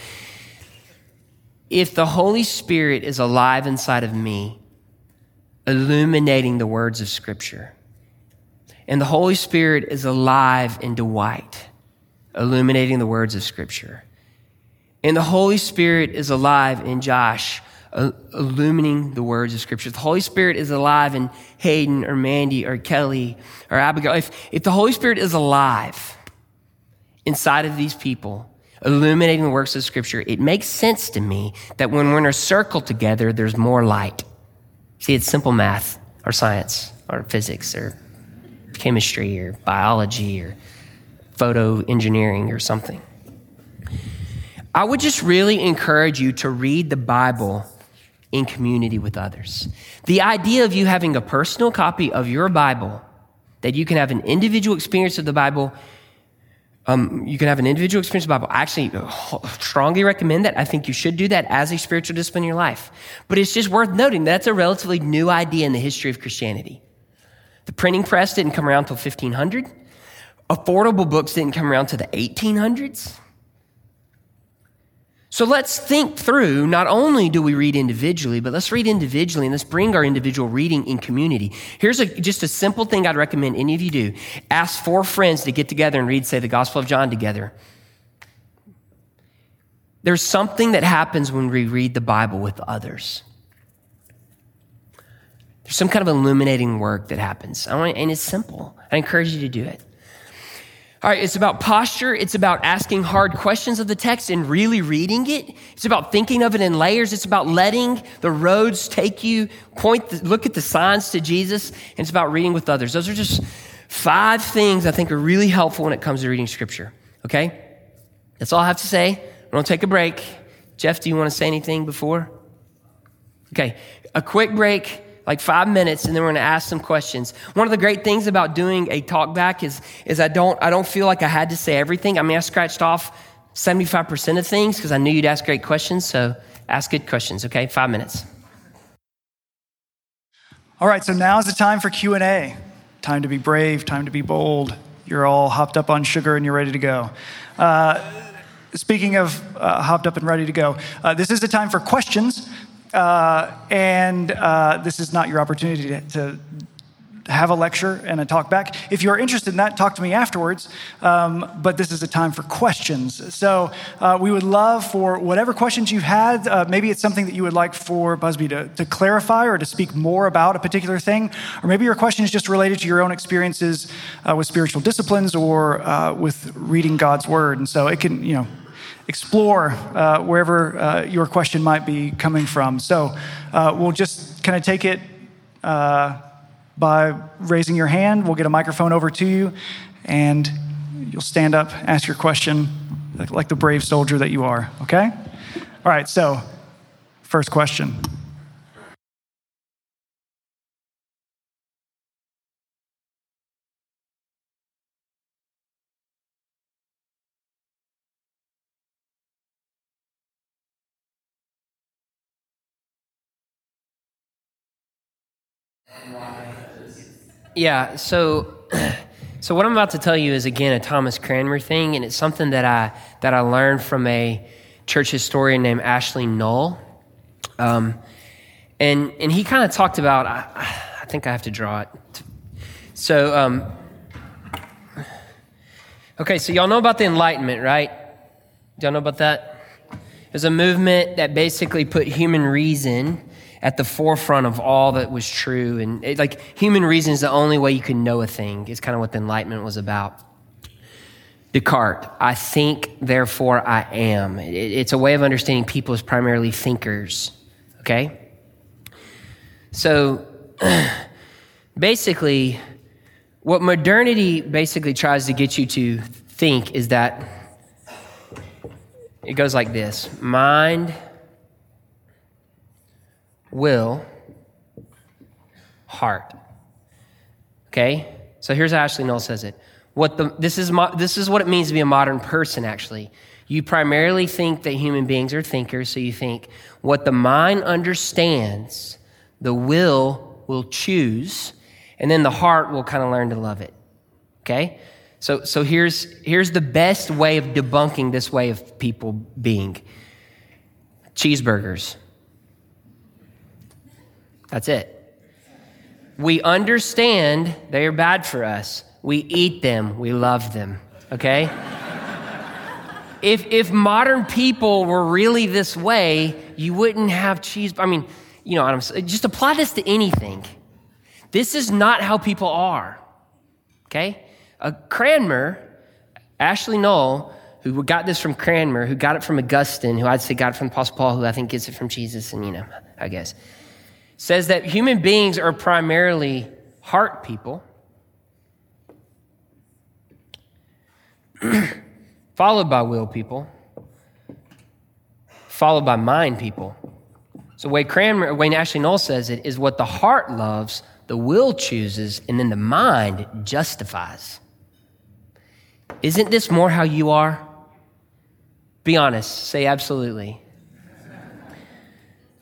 Speaker 2: if the Holy Spirit is alive inside of me, illuminating the words of Scripture, and the Holy Spirit is alive in Dwight, illuminating the words of Scripture, and the Holy Spirit is alive in Josh, uh, illuminating the words of Scripture. The Holy Spirit is alive in Hayden or Mandy or Kelly or Abigail. If, if the Holy Spirit is alive inside of these people, illuminating the works of Scripture, it makes sense to me that when we're in a circle together, there's more light. See, it's simple math or science or physics or chemistry or biology or photo engineering or something. I would just really encourage you to read the Bible in community with others. The idea of you having a personal copy of your Bible, that you can have an individual experience of the Bible, um, you can have an individual experience of the Bible. I actually strongly recommend that. I think you should do that as a spiritual discipline in your life. But it's just worth noting that's a relatively new idea in the history of Christianity. The printing press didn't come around until 1500. Affordable books didn't come around to the 1800s. So let's think through not only do we read individually, but let's read individually and let's bring our individual reading in community. Here's a, just a simple thing I'd recommend any of you do. Ask four friends to get together and read, say, the Gospel of John together. There's something that happens when we read the Bible with others. There's some kind of illuminating work that happens. and it's simple. I encourage you to do it. All right, it's about posture. It's about asking hard questions of the text and really reading it. It's about thinking of it in layers. It's about letting the roads take you, point, the, look at the signs to Jesus, and it's about reading with others. Those are just five things I think are really helpful when it comes to reading scripture. Okay? That's all I have to say. We're going to take a break. Jeff, do you want to say anything before? Okay, a quick break like five minutes, and then we're going to ask some questions. One of the great things about doing a talk back is, is I don't, I don't feel like I had to say everything. I mean, I scratched off 75% of things because I knew you'd ask great questions. So ask good questions. Okay, five minutes.
Speaker 1: All right, so now is the time for Q&A. Time to be brave, time to be bold. You're all hopped up on sugar and you're ready to go. Uh, speaking of uh, hopped up and ready to go, uh, this is the time for questions. Uh, and uh, this is not your opportunity to, to, have a lecture and a talk back. If you're interested in that, talk to me afterwards. Um, but this is a time for questions. So uh, we would love for whatever questions you've had. Uh, maybe it's something that you would like for Busby to, to, clarify or to speak more about a particular thing. Or maybe your question is just related to your own experiences uh, with spiritual disciplines or uh, with reading God's word. And so it can, you know, explore uh, wherever uh, your question might be coming from. So uh, we'll just kind of take it uh, by raising your hand. We'll get a microphone over to you, and you'll stand up, ask your question like the brave soldier that you are, okay? All right, so first question.
Speaker 2: Yeah, so so what I'm about to tell you is again a Thomas Cranmer thing, and it's something that I that I learned from a church historian named Ashley Null. Um, and and he kind of talked about I, I, think I have to draw it. So um, okay, so y'all know about the Enlightenment, right? Y'all know about that? There's a movement that basically put human reason at the forefront of all that was true. And it, like human reason is the only way you can know a thing, is kind of what the Enlightenment was about. Descartes, I think, therefore I am. It, it's a way of understanding people as primarily thinkers. Okay? So basically, what modernity basically tries to get you to think is that it goes like this mind will, heart. Okay? So here's how Ashley Null says it. What the, this, is mo, this is what it means to be a modern person, actually. You primarily think that human beings are thinkers, so you think what the mind understands, the will will choose, and then the heart will kind of learn to love it. Okay? So, so here's, here's the best way of debunking this way of people being cheeseburgers. That's it. We understand they are bad for us. We eat them. We love them. Okay? if, if modern people were really this way, you wouldn't have cheese. I mean, you know, just apply this to anything. This is not how people are. Okay? A Cranmer, Ashley Null, who got this from Cranmer, who got it from Augustine, who I'd say got it from Apostle Paul, who I think gets it from Jesus, and you know, I guess, says that human beings are primarily heart people, followed by will people, followed by mind people. So Wayne Cranmer, Wayne Ashley Null says it is what the heart loves, the will chooses, and then the mind justifies. Isn't this more how you are? Be honest, say absolutely.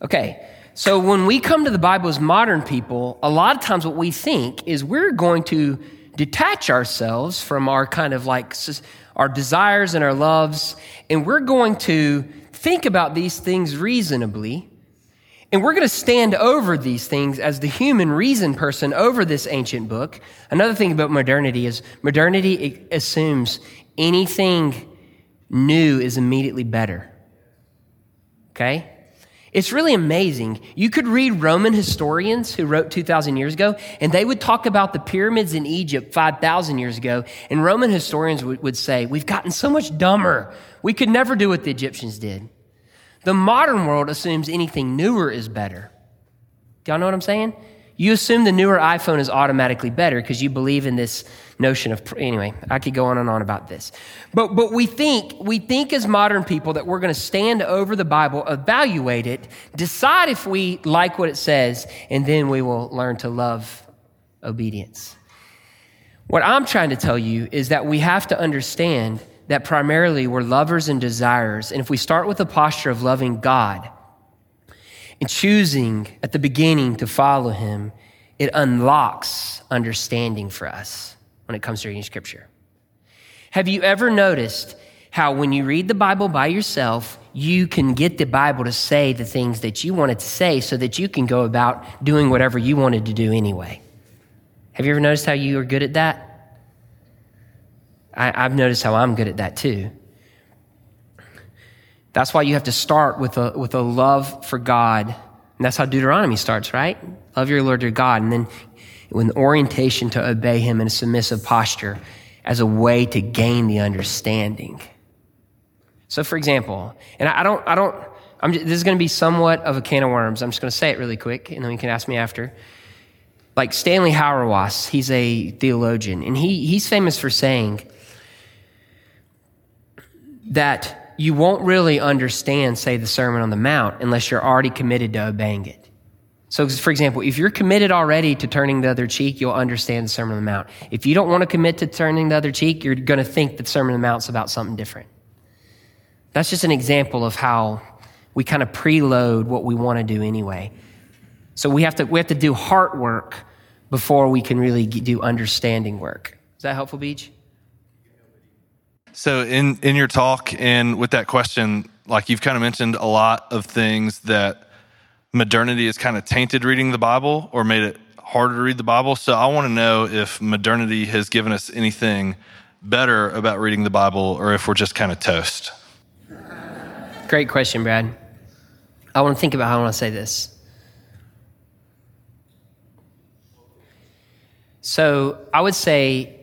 Speaker 2: Okay, so when we come to the Bible as modern people, a lot of times what we think is we're going to detach ourselves from our kind of like our desires and our loves, and we're going to think about these things reasonably. And we're going to stand over these things as the human reason person over this ancient book. Another thing about modernity is modernity assumes anything new is immediately better. Okay? It's really amazing. You could read Roman historians who wrote 2,000 years ago, and they would talk about the pyramids in Egypt 5,000 years ago. And Roman historians would, would say, We've gotten so much dumber. We could never do what the Egyptians did. The modern world assumes anything newer is better. Do y'all know what I'm saying? You assume the newer iPhone is automatically better because you believe in this notion of anyway i could go on and on about this. But but we think we think as modern people that we're going to stand over the bible evaluate it decide if we like what it says and then we will learn to love obedience. What i'm trying to tell you is that we have to understand that primarily we're lovers and desirers and if we start with the posture of loving god and choosing at the beginning to follow him it unlocks understanding for us when it comes to reading scripture. Have you ever noticed how when you read the Bible by yourself, you can get the Bible to say the things that you wanted to say so that you can go about doing whatever you wanted to do anyway? Have you ever noticed how you are good at that? I, have noticed how I'm good at that too. That's why you have to start with a, with a love for God. And that's how Deuteronomy starts, right? Love your Lord your God. And then with an orientation to obey him in a submissive posture as a way to gain the understanding. So, for example, and I don't, I don't, I'm just, this is going to be somewhat of a can of worms. I'm just going to say it really quick, and then you can ask me after. Like Stanley Hauerwas, he's a theologian, and he, he's famous for saying that you won't really understand, say, the Sermon on the Mount unless you're already committed to obeying it. So, for example, if you're committed already to turning the other cheek, you'll understand the Sermon on the Mount. If you don't want to commit to turning the other cheek, you're going to think that Sermon on the Mount's about something different. That's just an example of how we kind of preload what we want to do anyway. So we have to we have to do heart work before we can really do understanding work. Is that helpful, Beach?
Speaker 3: So in in your talk and with that question, like you've kind of mentioned a lot of things that modernity has kind of tainted reading the Bible or made it harder to read the Bible. So I want to know if modernity has given us anything better about reading the Bible or if we're just kind of toast.
Speaker 2: Great question, Brad. I want to think about how I want to say this. So I would say,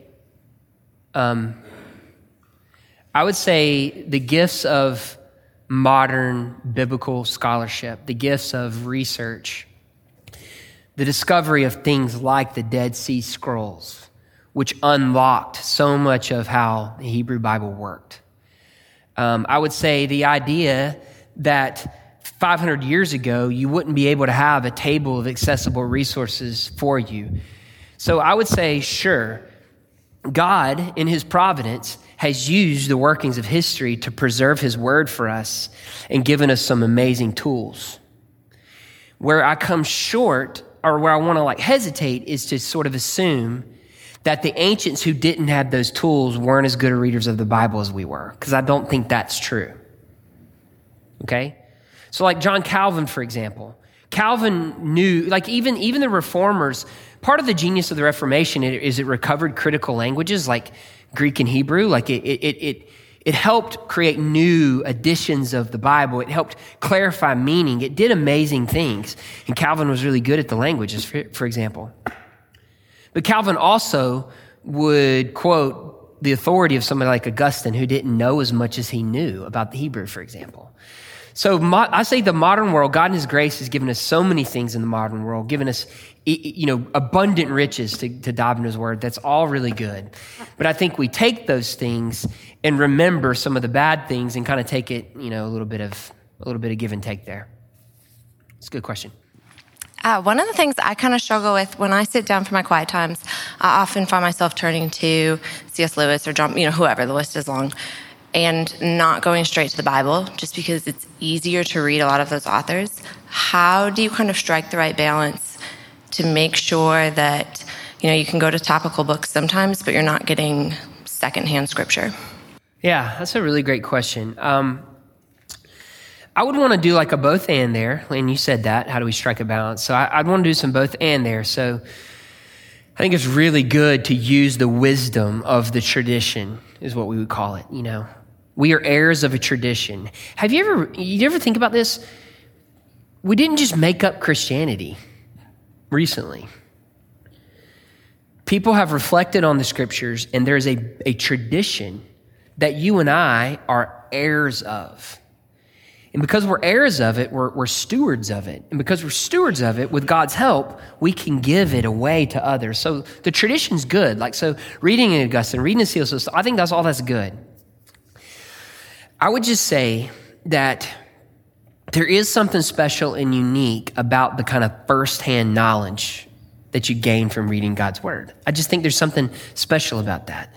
Speaker 2: um, I would say the gifts of modern biblical scholarship, the gifts of research, the discovery of things like the Dead Sea Scrolls, which unlocked so much of how the Hebrew Bible worked. Um, I would say the idea that 500 years ago you wouldn't be able to have a table of accessible resources for you. So I would say, sure, God, in His providence, has used the workings of history to preserve his word for us and given us some amazing tools. Where I come short or where I want to like hesitate is to sort of assume that the ancients who didn't have those tools weren't as good readers of the Bible as we were, because I don't think that's true. Okay? So, like John Calvin, for example, Calvin knew, like even, even the reformers, part of the genius of the Reformation is it recovered critical languages like Greek and Hebrew. Like it, it, it, it helped create new editions of the Bible. It helped clarify meaning. It did amazing things. And Calvin was really good at the languages, for, for example. But Calvin also would quote the authority of somebody like Augustine who didn't know as much as he knew about the Hebrew, for example. So I say the modern world, God in His grace has given us so many things in the modern world, given us, you know, abundant riches to, to His Word. That's all really good. But I think we take those things and remember some of the bad things and kind of take it, you know, a little bit of a little bit of give and take there. It's a good question.
Speaker 4: Uh, one of the things I kind of struggle with when I sit down for my quiet times, I often find myself turning to C.S. Lewis or John, you know, whoever. The list is long and not going straight to the Bible just because it's easier to read a lot of those authors. How do you kind of strike the right balance to make sure that you know you can go to topical books sometimes, but you're not getting secondhand scripture?
Speaker 2: Yeah, that's a really great question. Um, I would want to do like a both and there, and you said that. How do we strike a balance? So I, would want to do some both and there. So I think it's really good to use the wisdom of the tradition, is what we would call it. You know, we are heirs of a tradition. Have you ever you ever think about this? We didn't just make up Christianity recently. People have reflected on the scriptures, and there's a, a tradition that you and I are heirs of. And because we're heirs of it, we're, we're, stewards of it. And because we're stewards of it, with God's help, we can give it away to others. So the tradition's good. Like, so reading in Augustine, reading the Seals, I think that's all that's good. I would just say that there is something special and unique about the kind of firsthand knowledge that you gain from reading God's word. I just think there's something special about that.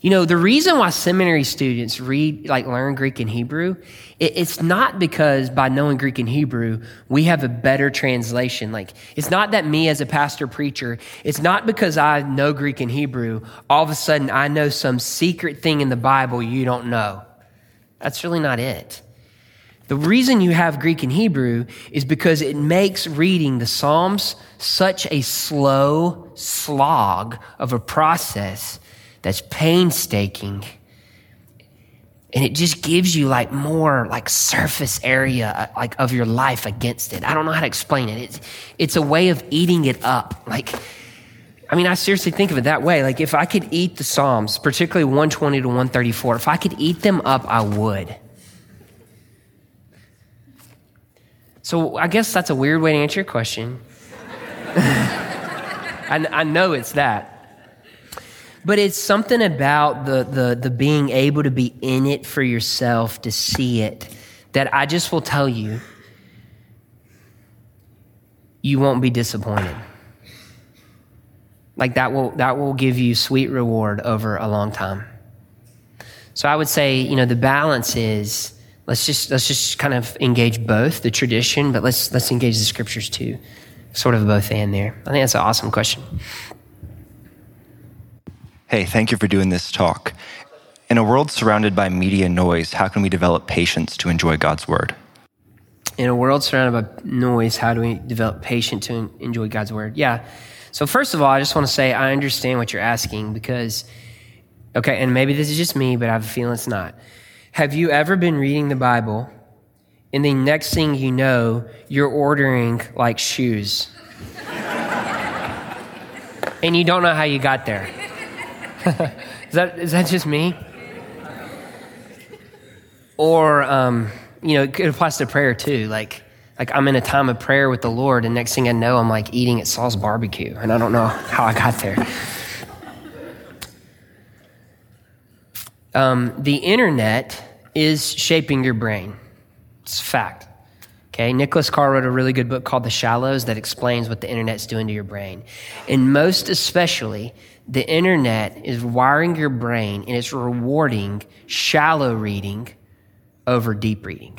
Speaker 2: You know, the reason why seminary students read, like learn Greek and Hebrew, it, it's not because by knowing Greek and Hebrew, we have a better translation. Like, it's not that me as a pastor preacher, it's not because I know Greek and Hebrew, all of a sudden I know some secret thing in the Bible you don't know. That's really not it. The reason you have Greek and Hebrew is because it makes reading the Psalms such a slow slog of a process that's painstaking. And it just gives you like more like surface area uh, like of your life against it. I don't know how to explain it. It's, it's a way of eating it up. Like, I mean, I seriously think of it that way. Like, if I could eat the Psalms, particularly 120 to 134, if I could eat them up, I would. So, I guess that's a weird way to answer your question. I, I know it's that. But it's something about the, the, the being able to be in it for yourself, to see it, that I just will tell you, you won't be disappointed. Like that will that will give you sweet reward over a long time. So I would say, you know, the balance is let's just let's just kind of engage both the tradition, but let's let's engage the scriptures too. Sort of both and there. I think that's an awesome question.
Speaker 5: Hey, thank you for doing this talk. In a world surrounded by media noise, how can we develop patience to enjoy God's word?
Speaker 2: In a world surrounded by noise, how do we develop patience to enjoy God's word? Yeah. So, first of all, I just want to say I understand what you're asking because, okay, and maybe this is just me, but I have a feeling it's not. Have you ever been reading the Bible and the next thing you know, you're ordering like shoes? and you don't know how you got there? is, that, is that just me? Or, um, you know, it applies to prayer too. Like, like I'm in a time of prayer with the Lord, and next thing I know, I'm like eating at Saul's barbecue, and I don't know how I got there. Um, the internet is shaping your brain. It's a fact. Okay, Nicholas Carr wrote a really good book called The Shallows that explains what the internet's doing to your brain. And most especially, the internet is wiring your brain and it's rewarding shallow reading over deep reading.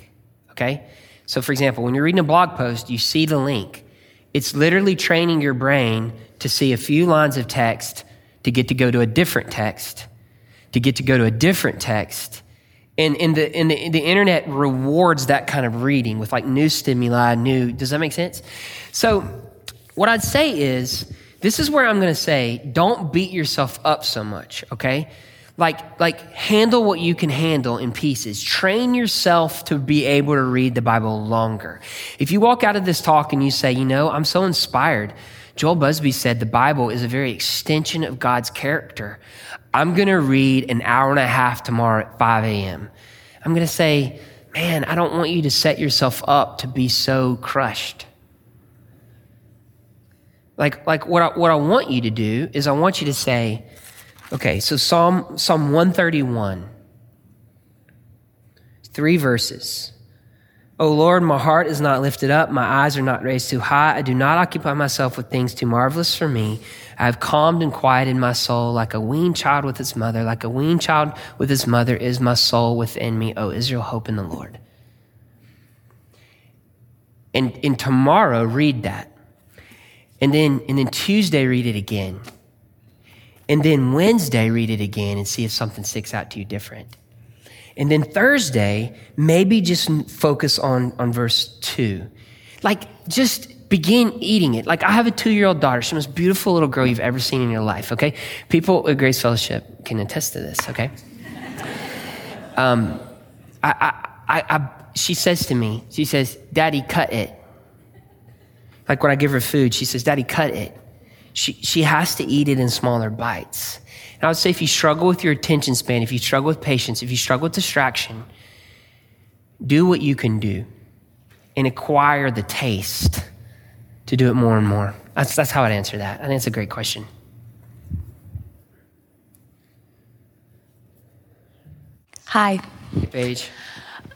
Speaker 2: Okay? So, for example, when you're reading a blog post, you see the link. It's literally training your brain to see a few lines of text to get to go to a different text, to get to go to a different text, And, and, the, and the, the internet rewards that kind of reading with like new stimuli, new. Does that make sense? So, what I'd say is this is where I'm going to say don't beat yourself up so much, okay? Like, like handle what you can handle in pieces. Train yourself to be able to read the Bible longer. If you walk out of this talk and you say, you know, I'm so inspired. Joel Busby said the Bible is a very extension of God's character. I'm going to read an hour and a half tomorrow at 5 a.m. I'm going to say, man, I don't want you to set yourself up to be so crushed. Like, like what I, what I want you to do is I want you to say, Okay, so Psalm, Psalm 131, three verses. O Lord, my heart is not lifted up, my eyes are not raised too high. I do not occupy myself with things too marvelous for me. I have calmed and quieted my soul like a weaned child with its mother, like a weaned child with its mother is my soul within me. O Israel, hope in the Lord. And, and tomorrow, read that. And then, and then Tuesday, read it again. And then Wednesday, read it again and see if something sticks out to you different. And then Thursday, maybe just focus on, on verse two. Like, just begin eating it. Like, I have a two year old daughter. She's the most beautiful little girl you've ever seen in your life, okay? People at Grace Fellowship can attest to this, okay? Um, I, I, I, I, she says to me, she says, Daddy, cut it. Like when I give her food, she says, Daddy, cut it. She, she has to eat it in smaller bites. And I would say if you struggle with your attention span, if you struggle with patience, if you struggle with distraction, do what you can do and acquire the taste to do it more and more. That's, that's how I'd answer that. I think it's a great question.
Speaker 6: Hi.
Speaker 2: Paige.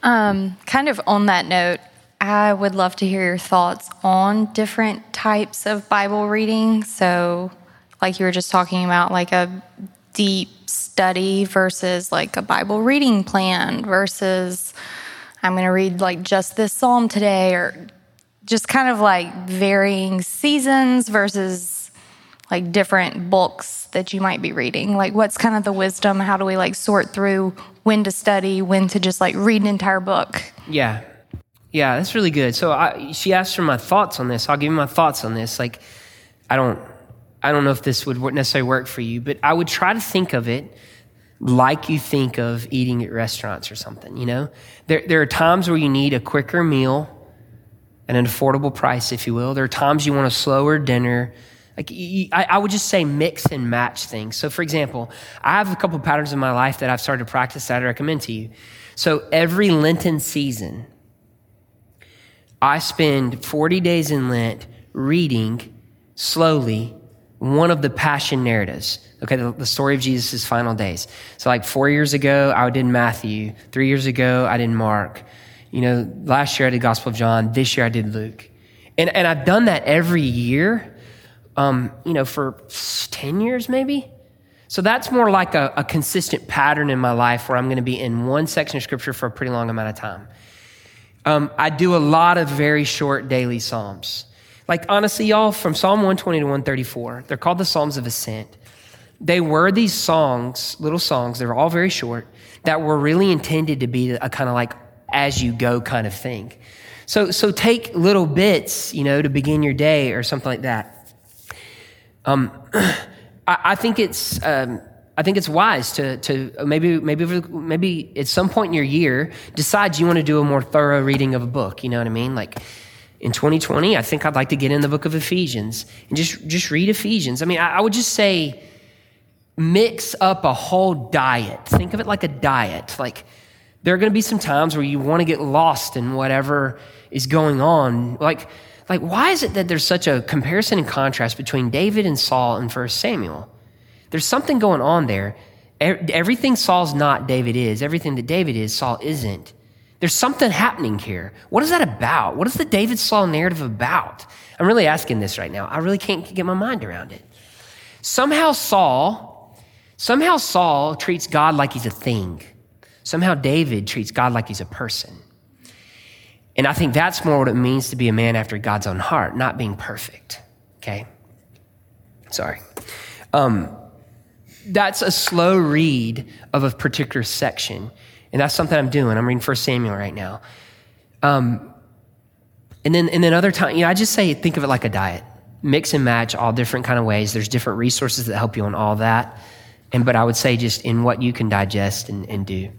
Speaker 6: Um, kind of on that note, I would love to hear your thoughts on different types of Bible reading. So, like you were just talking about, like a deep study versus like a Bible reading plan versus I'm going to read like just this psalm today, or just kind of like varying seasons versus like different books that you might be reading. Like, what's kind of the wisdom? How do we like sort through when to study, when to just like read an entire book?
Speaker 2: Yeah. Yeah, that's really good. So I, she asked for my thoughts on this. I'll give you my thoughts on this. Like, I don't, I don't know if this would necessarily work for you, but I would try to think of it like you think of eating at restaurants or something. You know, there there are times where you need a quicker meal at an affordable price, if you will. There are times you want a slower dinner. Like I, I would just say mix and match things. So, for example, I have a couple patterns in my life that I've started to practice that I recommend to you. So every Lenten season, I spend 40 days in Lent reading slowly one of the passion narratives. Okay, the, the story of Jesus' final days. So, like four years ago, I did Matthew. Three years ago, I did Mark. You know, last year I did Gospel of John. This year I did Luke. And, and I've done that every year, um, you know, for 10 years maybe. So that's more like a, a consistent pattern in my life where I'm going to be in one section of scripture for a pretty long amount of time. Um, I do a lot of very short daily Psalms. Like, honestly, y'all, from Psalm 120 to 134, they're called the Psalms of Ascent. They were these songs, little songs, they were all very short, that were really intended to be a kind of like as you go kind of thing. So, so take little bits, you know, to begin your day or something like that. Um, I, I, think it's um, I think it's wise to, to maybe, maybe, maybe at some point in your year, decide you want to do a more thorough reading of a book. You know what I mean? Like in 2020, I think I'd like to get in the book of Ephesians and just, just read Ephesians. I mean, I, I would just say mix up a whole diet. Think of it like a diet. Like there are going to be some times where you want to get lost in whatever is going on. Like, like why is it that there's such a comparison and contrast between David and Saul in First Samuel? There's something going on there. Everything Saul's not, David is. Everything that David is, Saul isn't. There's something happening here. What is that about? What is the David Saul narrative about? I'm really asking this right now. I really can't get my mind around it. Somehow Saul, somehow Saul treats God like he's a thing. Somehow David treats God like he's a person. And I think that's more what it means to be a man after God's own heart, not being perfect. Okay? Sorry. Um, that's a slow read of a particular section. And that's something I'm doing. I'm reading First Samuel right now. Um, and then, and then other time, you know, I just say, think of it like a diet. Mix and match all different kind of ways. There's different resources that help you on all that. And, but I would say just in what you can digest and, and do.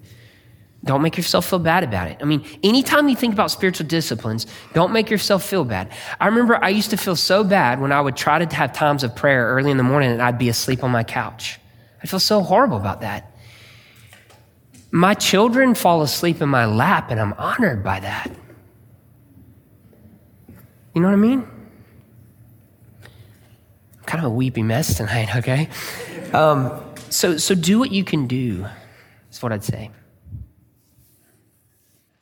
Speaker 2: Don't make yourself feel bad about it. I mean, anytime you think about spiritual disciplines, don't make yourself feel bad. I remember I used to feel so bad when I would try to have times of prayer early in the morning and I'd be asleep on my couch. I feel so horrible about that. My children fall asleep in my lap and I'm honored by that. You know what I mean? I'm kind of a weepy mess tonight, okay? Um, so, so do what you can do, is what I'd say.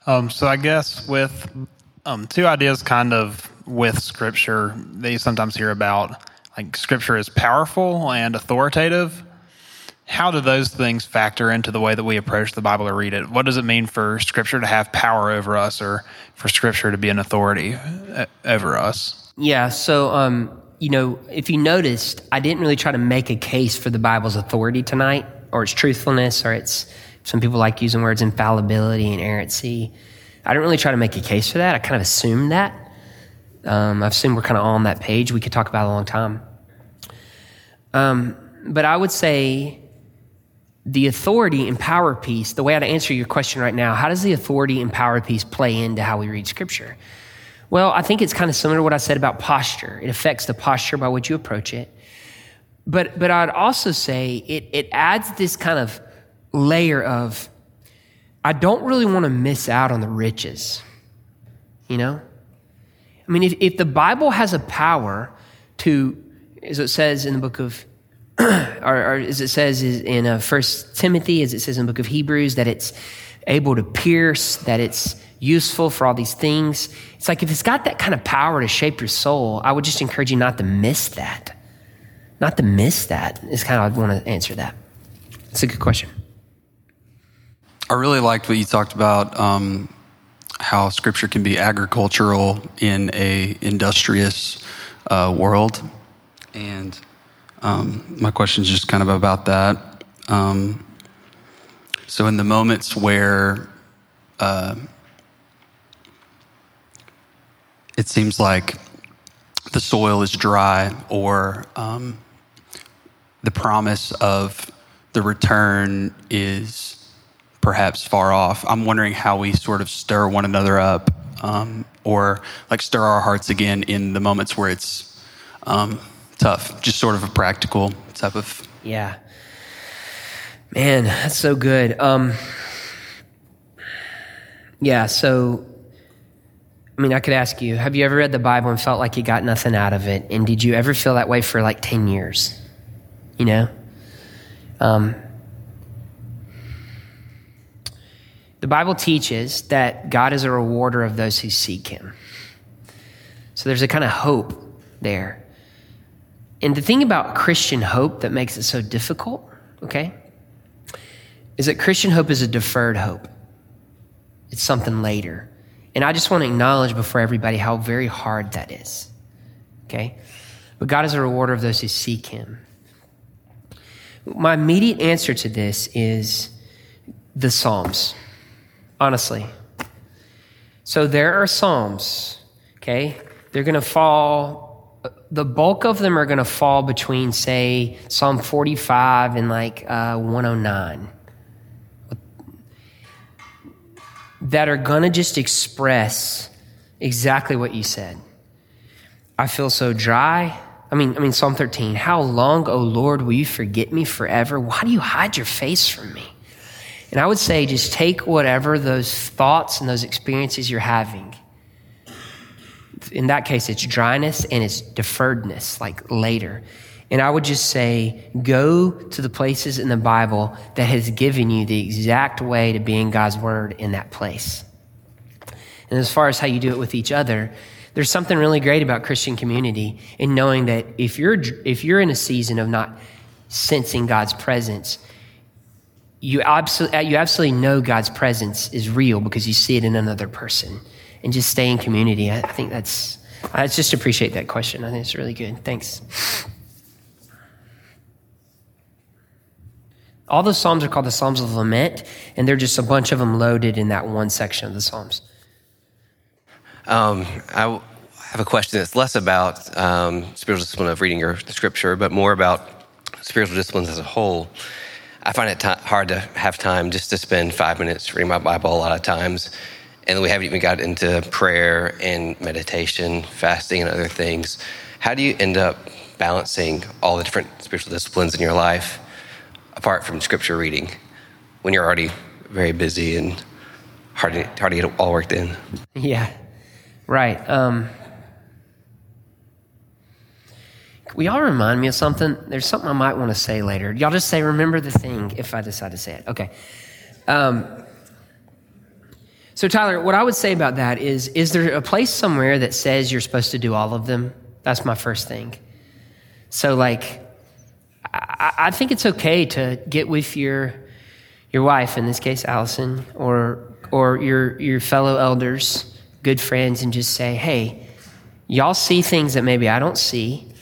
Speaker 7: Um, so I guess with um, two ideas kind of with scripture that you sometimes hear about, like scripture is powerful and authoritative. How do those things factor into the way that we approach the Bible or read it? What does it mean for scripture to have power over us or for scripture to be an authority uh, over us?
Speaker 2: Yeah, so um, you know, if you noticed, I didn't really try to make a case for the Bible's authority tonight or its truthfulness or its some people like using words infallibility and inerrancy. I didn't really try to make a case for that. I kind of assumed that. Um, I've assumed we're kind of all on that page. We could talk about it a long time. Um, but I would say the authority and power piece, the way I'd answer your question right now, how does the authority and power piece play into how we read Scripture? Well, I think it's kind of similar to what I said about posture. It affects the posture by which you approach it. But, but I'd also say it, it adds this kind of layer of, I don't really want to miss out on the riches. You know? I mean, if, if the Bible has a power to, as it says in the book of, or, or as it says in uh, First Timothy, as it says in the book of Hebrews, that it's able to pierce, that it's useful for all these things. It's like if it's got that kind of power to shape your soul, I would just encourage you not to miss that. Not to miss that is kind of, I'd want to answer that. It's a good question.
Speaker 8: I really liked what you talked about um, how scripture can be agricultural in a industrious uh, world, and um, my question is just kind of about that. Um, so, in the moments where uh, it seems like the soil is dry, or um, the promise of the return is perhaps far off. I'm wondering how we sort of stir one another up um, or like stir our hearts again in the moments where it's um, tough, just sort of a practical type of.
Speaker 2: Yeah. Man, that's so good. Um, yeah, so, I mean, I could ask you have you ever read the Bible and felt like you got nothing out of it? And did you ever feel that way for like 10 years? You know? Um, The Bible teaches that God is a rewarder of those who seek him. So there's a kind of hope there. And the thing about Christian hope that makes it so difficult, okay, is that Christian hope is a deferred hope. It's something later. And I just want to acknowledge before everybody how very hard that is. Okay? But God is a rewarder of those who seek him. My immediate answer to this is the Psalms honestly. So there are Psalms, okay? They're going to fall, the bulk of them are going to fall between, say, Psalm 45 and like uh, 109. That are going to just express exactly what you said. I feel so dry. I mean, I mean, Psalm 13. How long, O Lord, will you forget me forever? Why do you hide your face from me? And I would say just take whatever those thoughts and those experiences you're having. In that case, it's dryness and it's deferredness, like later. And I would just say, go to the places in the Bible that has given you the exact way to be in God's Word in that place. And as far as how you do it with each other, there's something really great about Christian community in knowing that if you're, if you're in a season of not sensing God's presence, you, absolutely, you absolutely know God's presence is real because you see it in another person. And just stay in community. I, I think that's, I just appreciate that question. I think it's really good. Thanks. All those Psalms are called the Psalms of Lament, and they're just a bunch of them loaded in that one section of the Psalms.
Speaker 9: Um, I have a question that's less about um, spiritual discipline of reading your scripture, but more about spiritual disciplines as a whole. I find it t- hard to have time just to spend five minutes reading my Bible a lot of times. And we haven't even got into prayer and meditation, fasting, and other things. How do you end up balancing all the different spiritual disciplines in your life apart from scripture reading when you're already very busy and hard to, hard to get it all worked in?
Speaker 2: Yeah, right. Um, will y'all remind me of something? There's something I might want to say later. Y'all just say, remember the thing if I decide to say it. Okay. Um, so, Tyler, what I would say about that is is there a place somewhere that says you're supposed to do all of them? That's my first thing. So, like, I, I think it's okay to get with your your wife, in this case, Allison, or or your your fellow elders, good friends, and just say, "Hey, y'all see things that maybe I don't see,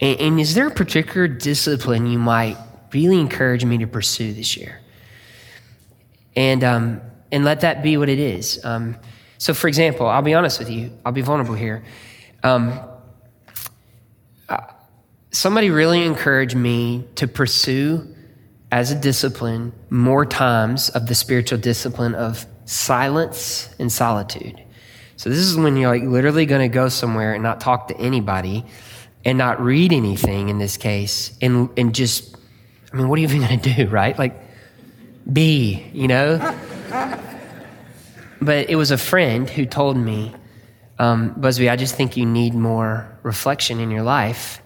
Speaker 2: and, and is there a particular discipline you might really encourage me to pursue this year?" And um, and let that be what it is. Um, so, for example, I'll be honest with you. I'll be vulnerable here. Um, somebody really encouraged me to pursue as a discipline more times of the spiritual discipline of silence and solitude. So this is when you're like literally going to go somewhere and not talk to anybody and not read anything in this case and and just I mean what are you even going to do, right? Like be, you know? but it was a friend who told me um, Busby, I just think you need more reflection in your life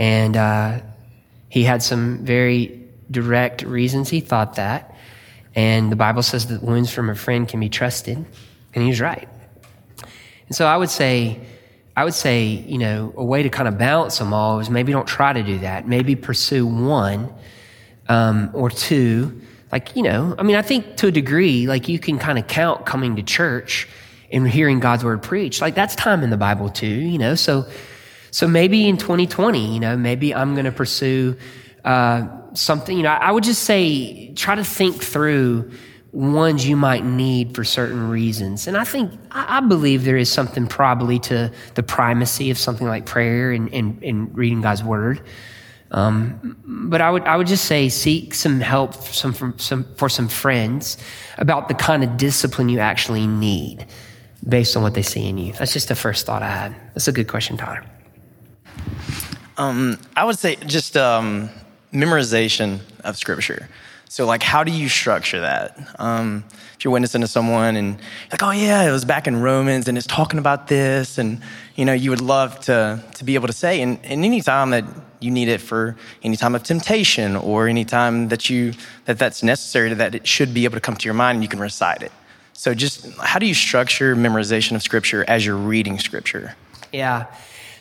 Speaker 2: and uh, he had some very direct reasons he thought that. And the Bible says that wounds from a friend can be trusted. And he was right. And so I would say, I would say, you know, a way to kind of balance them all is maybe don't try to do that. Maybe pursue one um, or two. Like, you know, I mean, I think to a degree, like you can kind of count coming to church and hearing God's word preached. Like that's time in the Bible too, you know. So so maybe in 2020, you know, maybe I'm going to pursue uh, something. You know, I would just say try to think through ones you might need for certain reasons. And I think, I believe there is something probably to the primacy of something like prayer and, and, and reading God's word. Um, but I would, I would just say seek some help some, from, some, for some friends about the kind of discipline you actually need based on what they see in you. That's just the first thought I had. That's a good question, Tyler.
Speaker 10: Um, I would say just um, memorization of scripture. So, like, how do you structure that? Um, if you're witnessing to someone and like, oh, yeah, it was back in Romans and it's talking about this, and, you know, you would love to, to be able to say, and, and any time that you need it for any time of temptation or any time that you that that's necessary that it should be able to come to your mind and you can recite it. So just how do you structure memorization of scripture as you're reading scripture?
Speaker 2: Yeah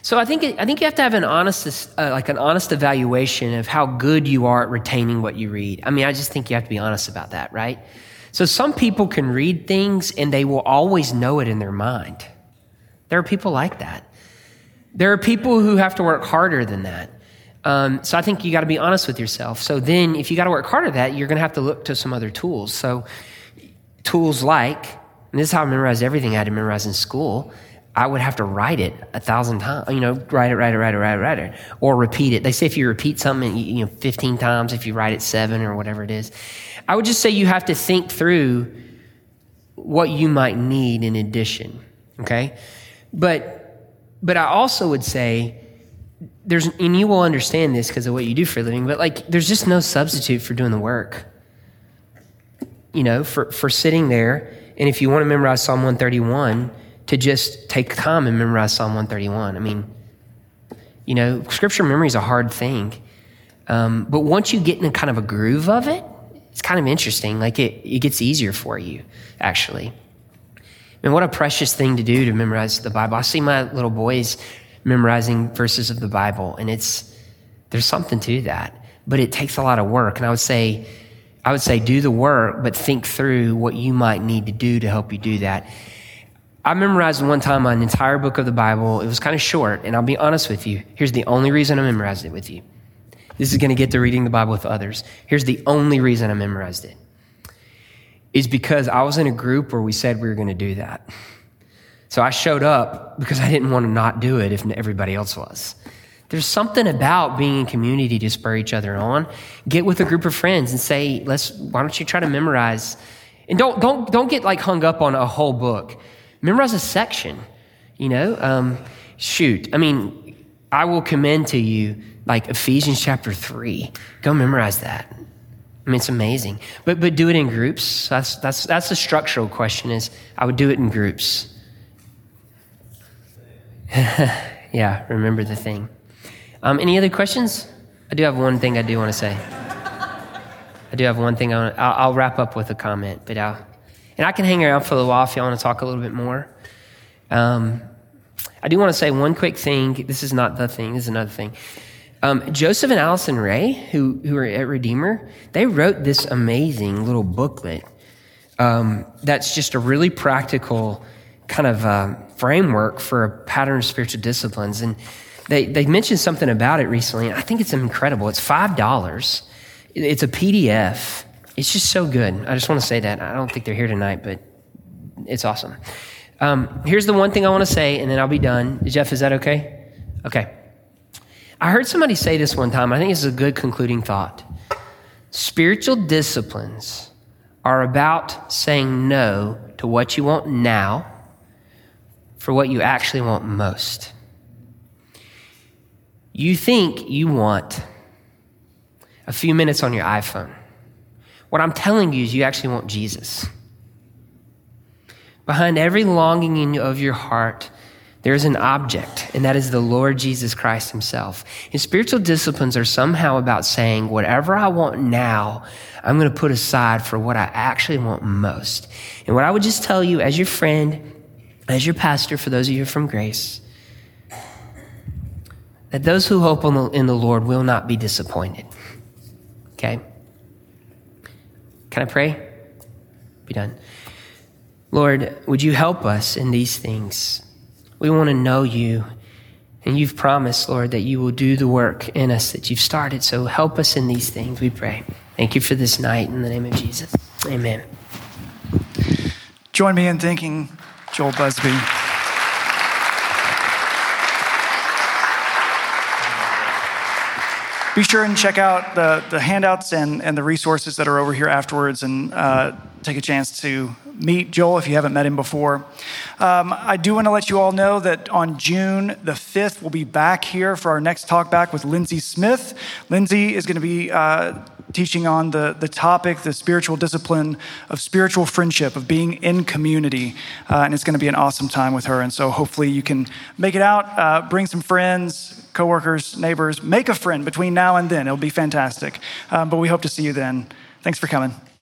Speaker 2: so I think I think you have to have an honest uh, like an honest evaluation of how good you are at retaining what you read. I mean, I just think you have to be honest about that, right? So some people can read things and they will always know it in their mind. There are people like that. There are people who have to work harder than that. Um, so I think you got to be honest with yourself. So then, if you got to work harder at that, you're going to have to look to some other tools. So tools like, and this is how I memorized everything I had to memorize in school I would have to write it a thousand times, you know, write it, write it, write it, write it, write it, or repeat it. They say if you repeat something, you know, 15 times, if you write it seven or whatever it is. I would just say you have to think through what you might need in addition, okay? But, but I also would say, there's, and you will understand this because of what you do for a living, but like, there's just no substitute for doing the work. You know, for, for sitting there, and if you want to memorize Psalm 131, to just take time and memorize Psalm 131. I mean, you know, scripture memory is a hard thing. Um, but once you get in a kind of a groove of it, it's kind of interesting. Like it, it gets easier for you, actually. And what a precious thing to do to memorize the Bible. I see my little boys memorizing verses of the Bible, and it's there's something to that. But it takes a lot of work. And I would say, I would say do the work, but think through what you might need to do to help you do that. I memorized one time an entire book of the Bible. It was kind of short, and I'll be honest with you. Here's the only reason I memorized it with you. This is going to get to reading the Bible with others. Here's the only reason I memorized it is because I was in a group where we said we were going to do that. So I showed up because I didn't want to not do it if everybody else was. There's something about being in community to spur each other on. Get with a group of friends and say, "Let's. Why don't you try to memorize?" And don't don't don't get like hung up on a whole book. Memorize a section. You know, um, shoot. I mean, I will commend to you like Ephesians chapter three. Go memorize that. I mean, it's amazing. But but do it in groups. That's that's that's the structural question. Is I would do it in groups. yeah, remember the thing. Um, any other questions? I do have one thing I do want to say. I do have one thing I want. I'll, I'll, wrap up with a comment, but I'll, and I can hang around for a little while if y'all want to talk a little bit more. Um, I do want to say one quick thing. This is not the thing. This is another thing. Um, Joseph and Allison Ray, who who are at Redeemer, they wrote this amazing little booklet. Um, that's just a really practical kind of uh, framework for a pattern of spiritual disciplines. And they, they mentioned something about it recently. and I think it's incredible. It's $5. It's a PDF. It's just so good. I just want to say that. I don't think they're here tonight, but it's awesome. Um, here's the one thing I want to say, and then I'll be done. Jeff, is that okay? Okay. I heard somebody say this one time. I think this is a good concluding thought. Spiritual disciplines are about saying no to what you want now for what you actually want most. You think you want a few minutes on your iPhone. What I'm telling you is you actually want Jesus. Behind every longing of your heart, there is an object, and that is the Lord Jesus Christ Himself. And spiritual disciplines are somehow about saying, whatever I want now, I'm going to put aside for what I actually want most. And what I would just tell you as your friend, as your pastor, for those of you from Grace, that those who hope in the Lord will not be disappointed. Okay? Can I pray? Be done. Lord, would you help us in these things? We want to know you. And you've promised, Lord, that you will do the work in us that you've started. So help us in these things, we pray. Thank you for this night in the name of Jesus. Amen.
Speaker 1: Join me in thanking Joel Busby. Be sure and check out the, the handouts and, and the resources that are over here afterwards and uh, take a chance to meet Joel if you haven't met him before. Um, I do want to let you all know that on June the 5th, we'll be back here for our next talk back with Lindsay Smith. Lindsay is going to be uh, teaching on the, the topic, the spiritual discipline of spiritual friendship, of being in community. Uh, and it's going to be an awesome time with her. And so hopefully you can make it out, uh, bring some friends, coworkers, neighbors, make a friend between now and then. It'll be fantastic. Um, but we hope to see you then. Thanks for coming.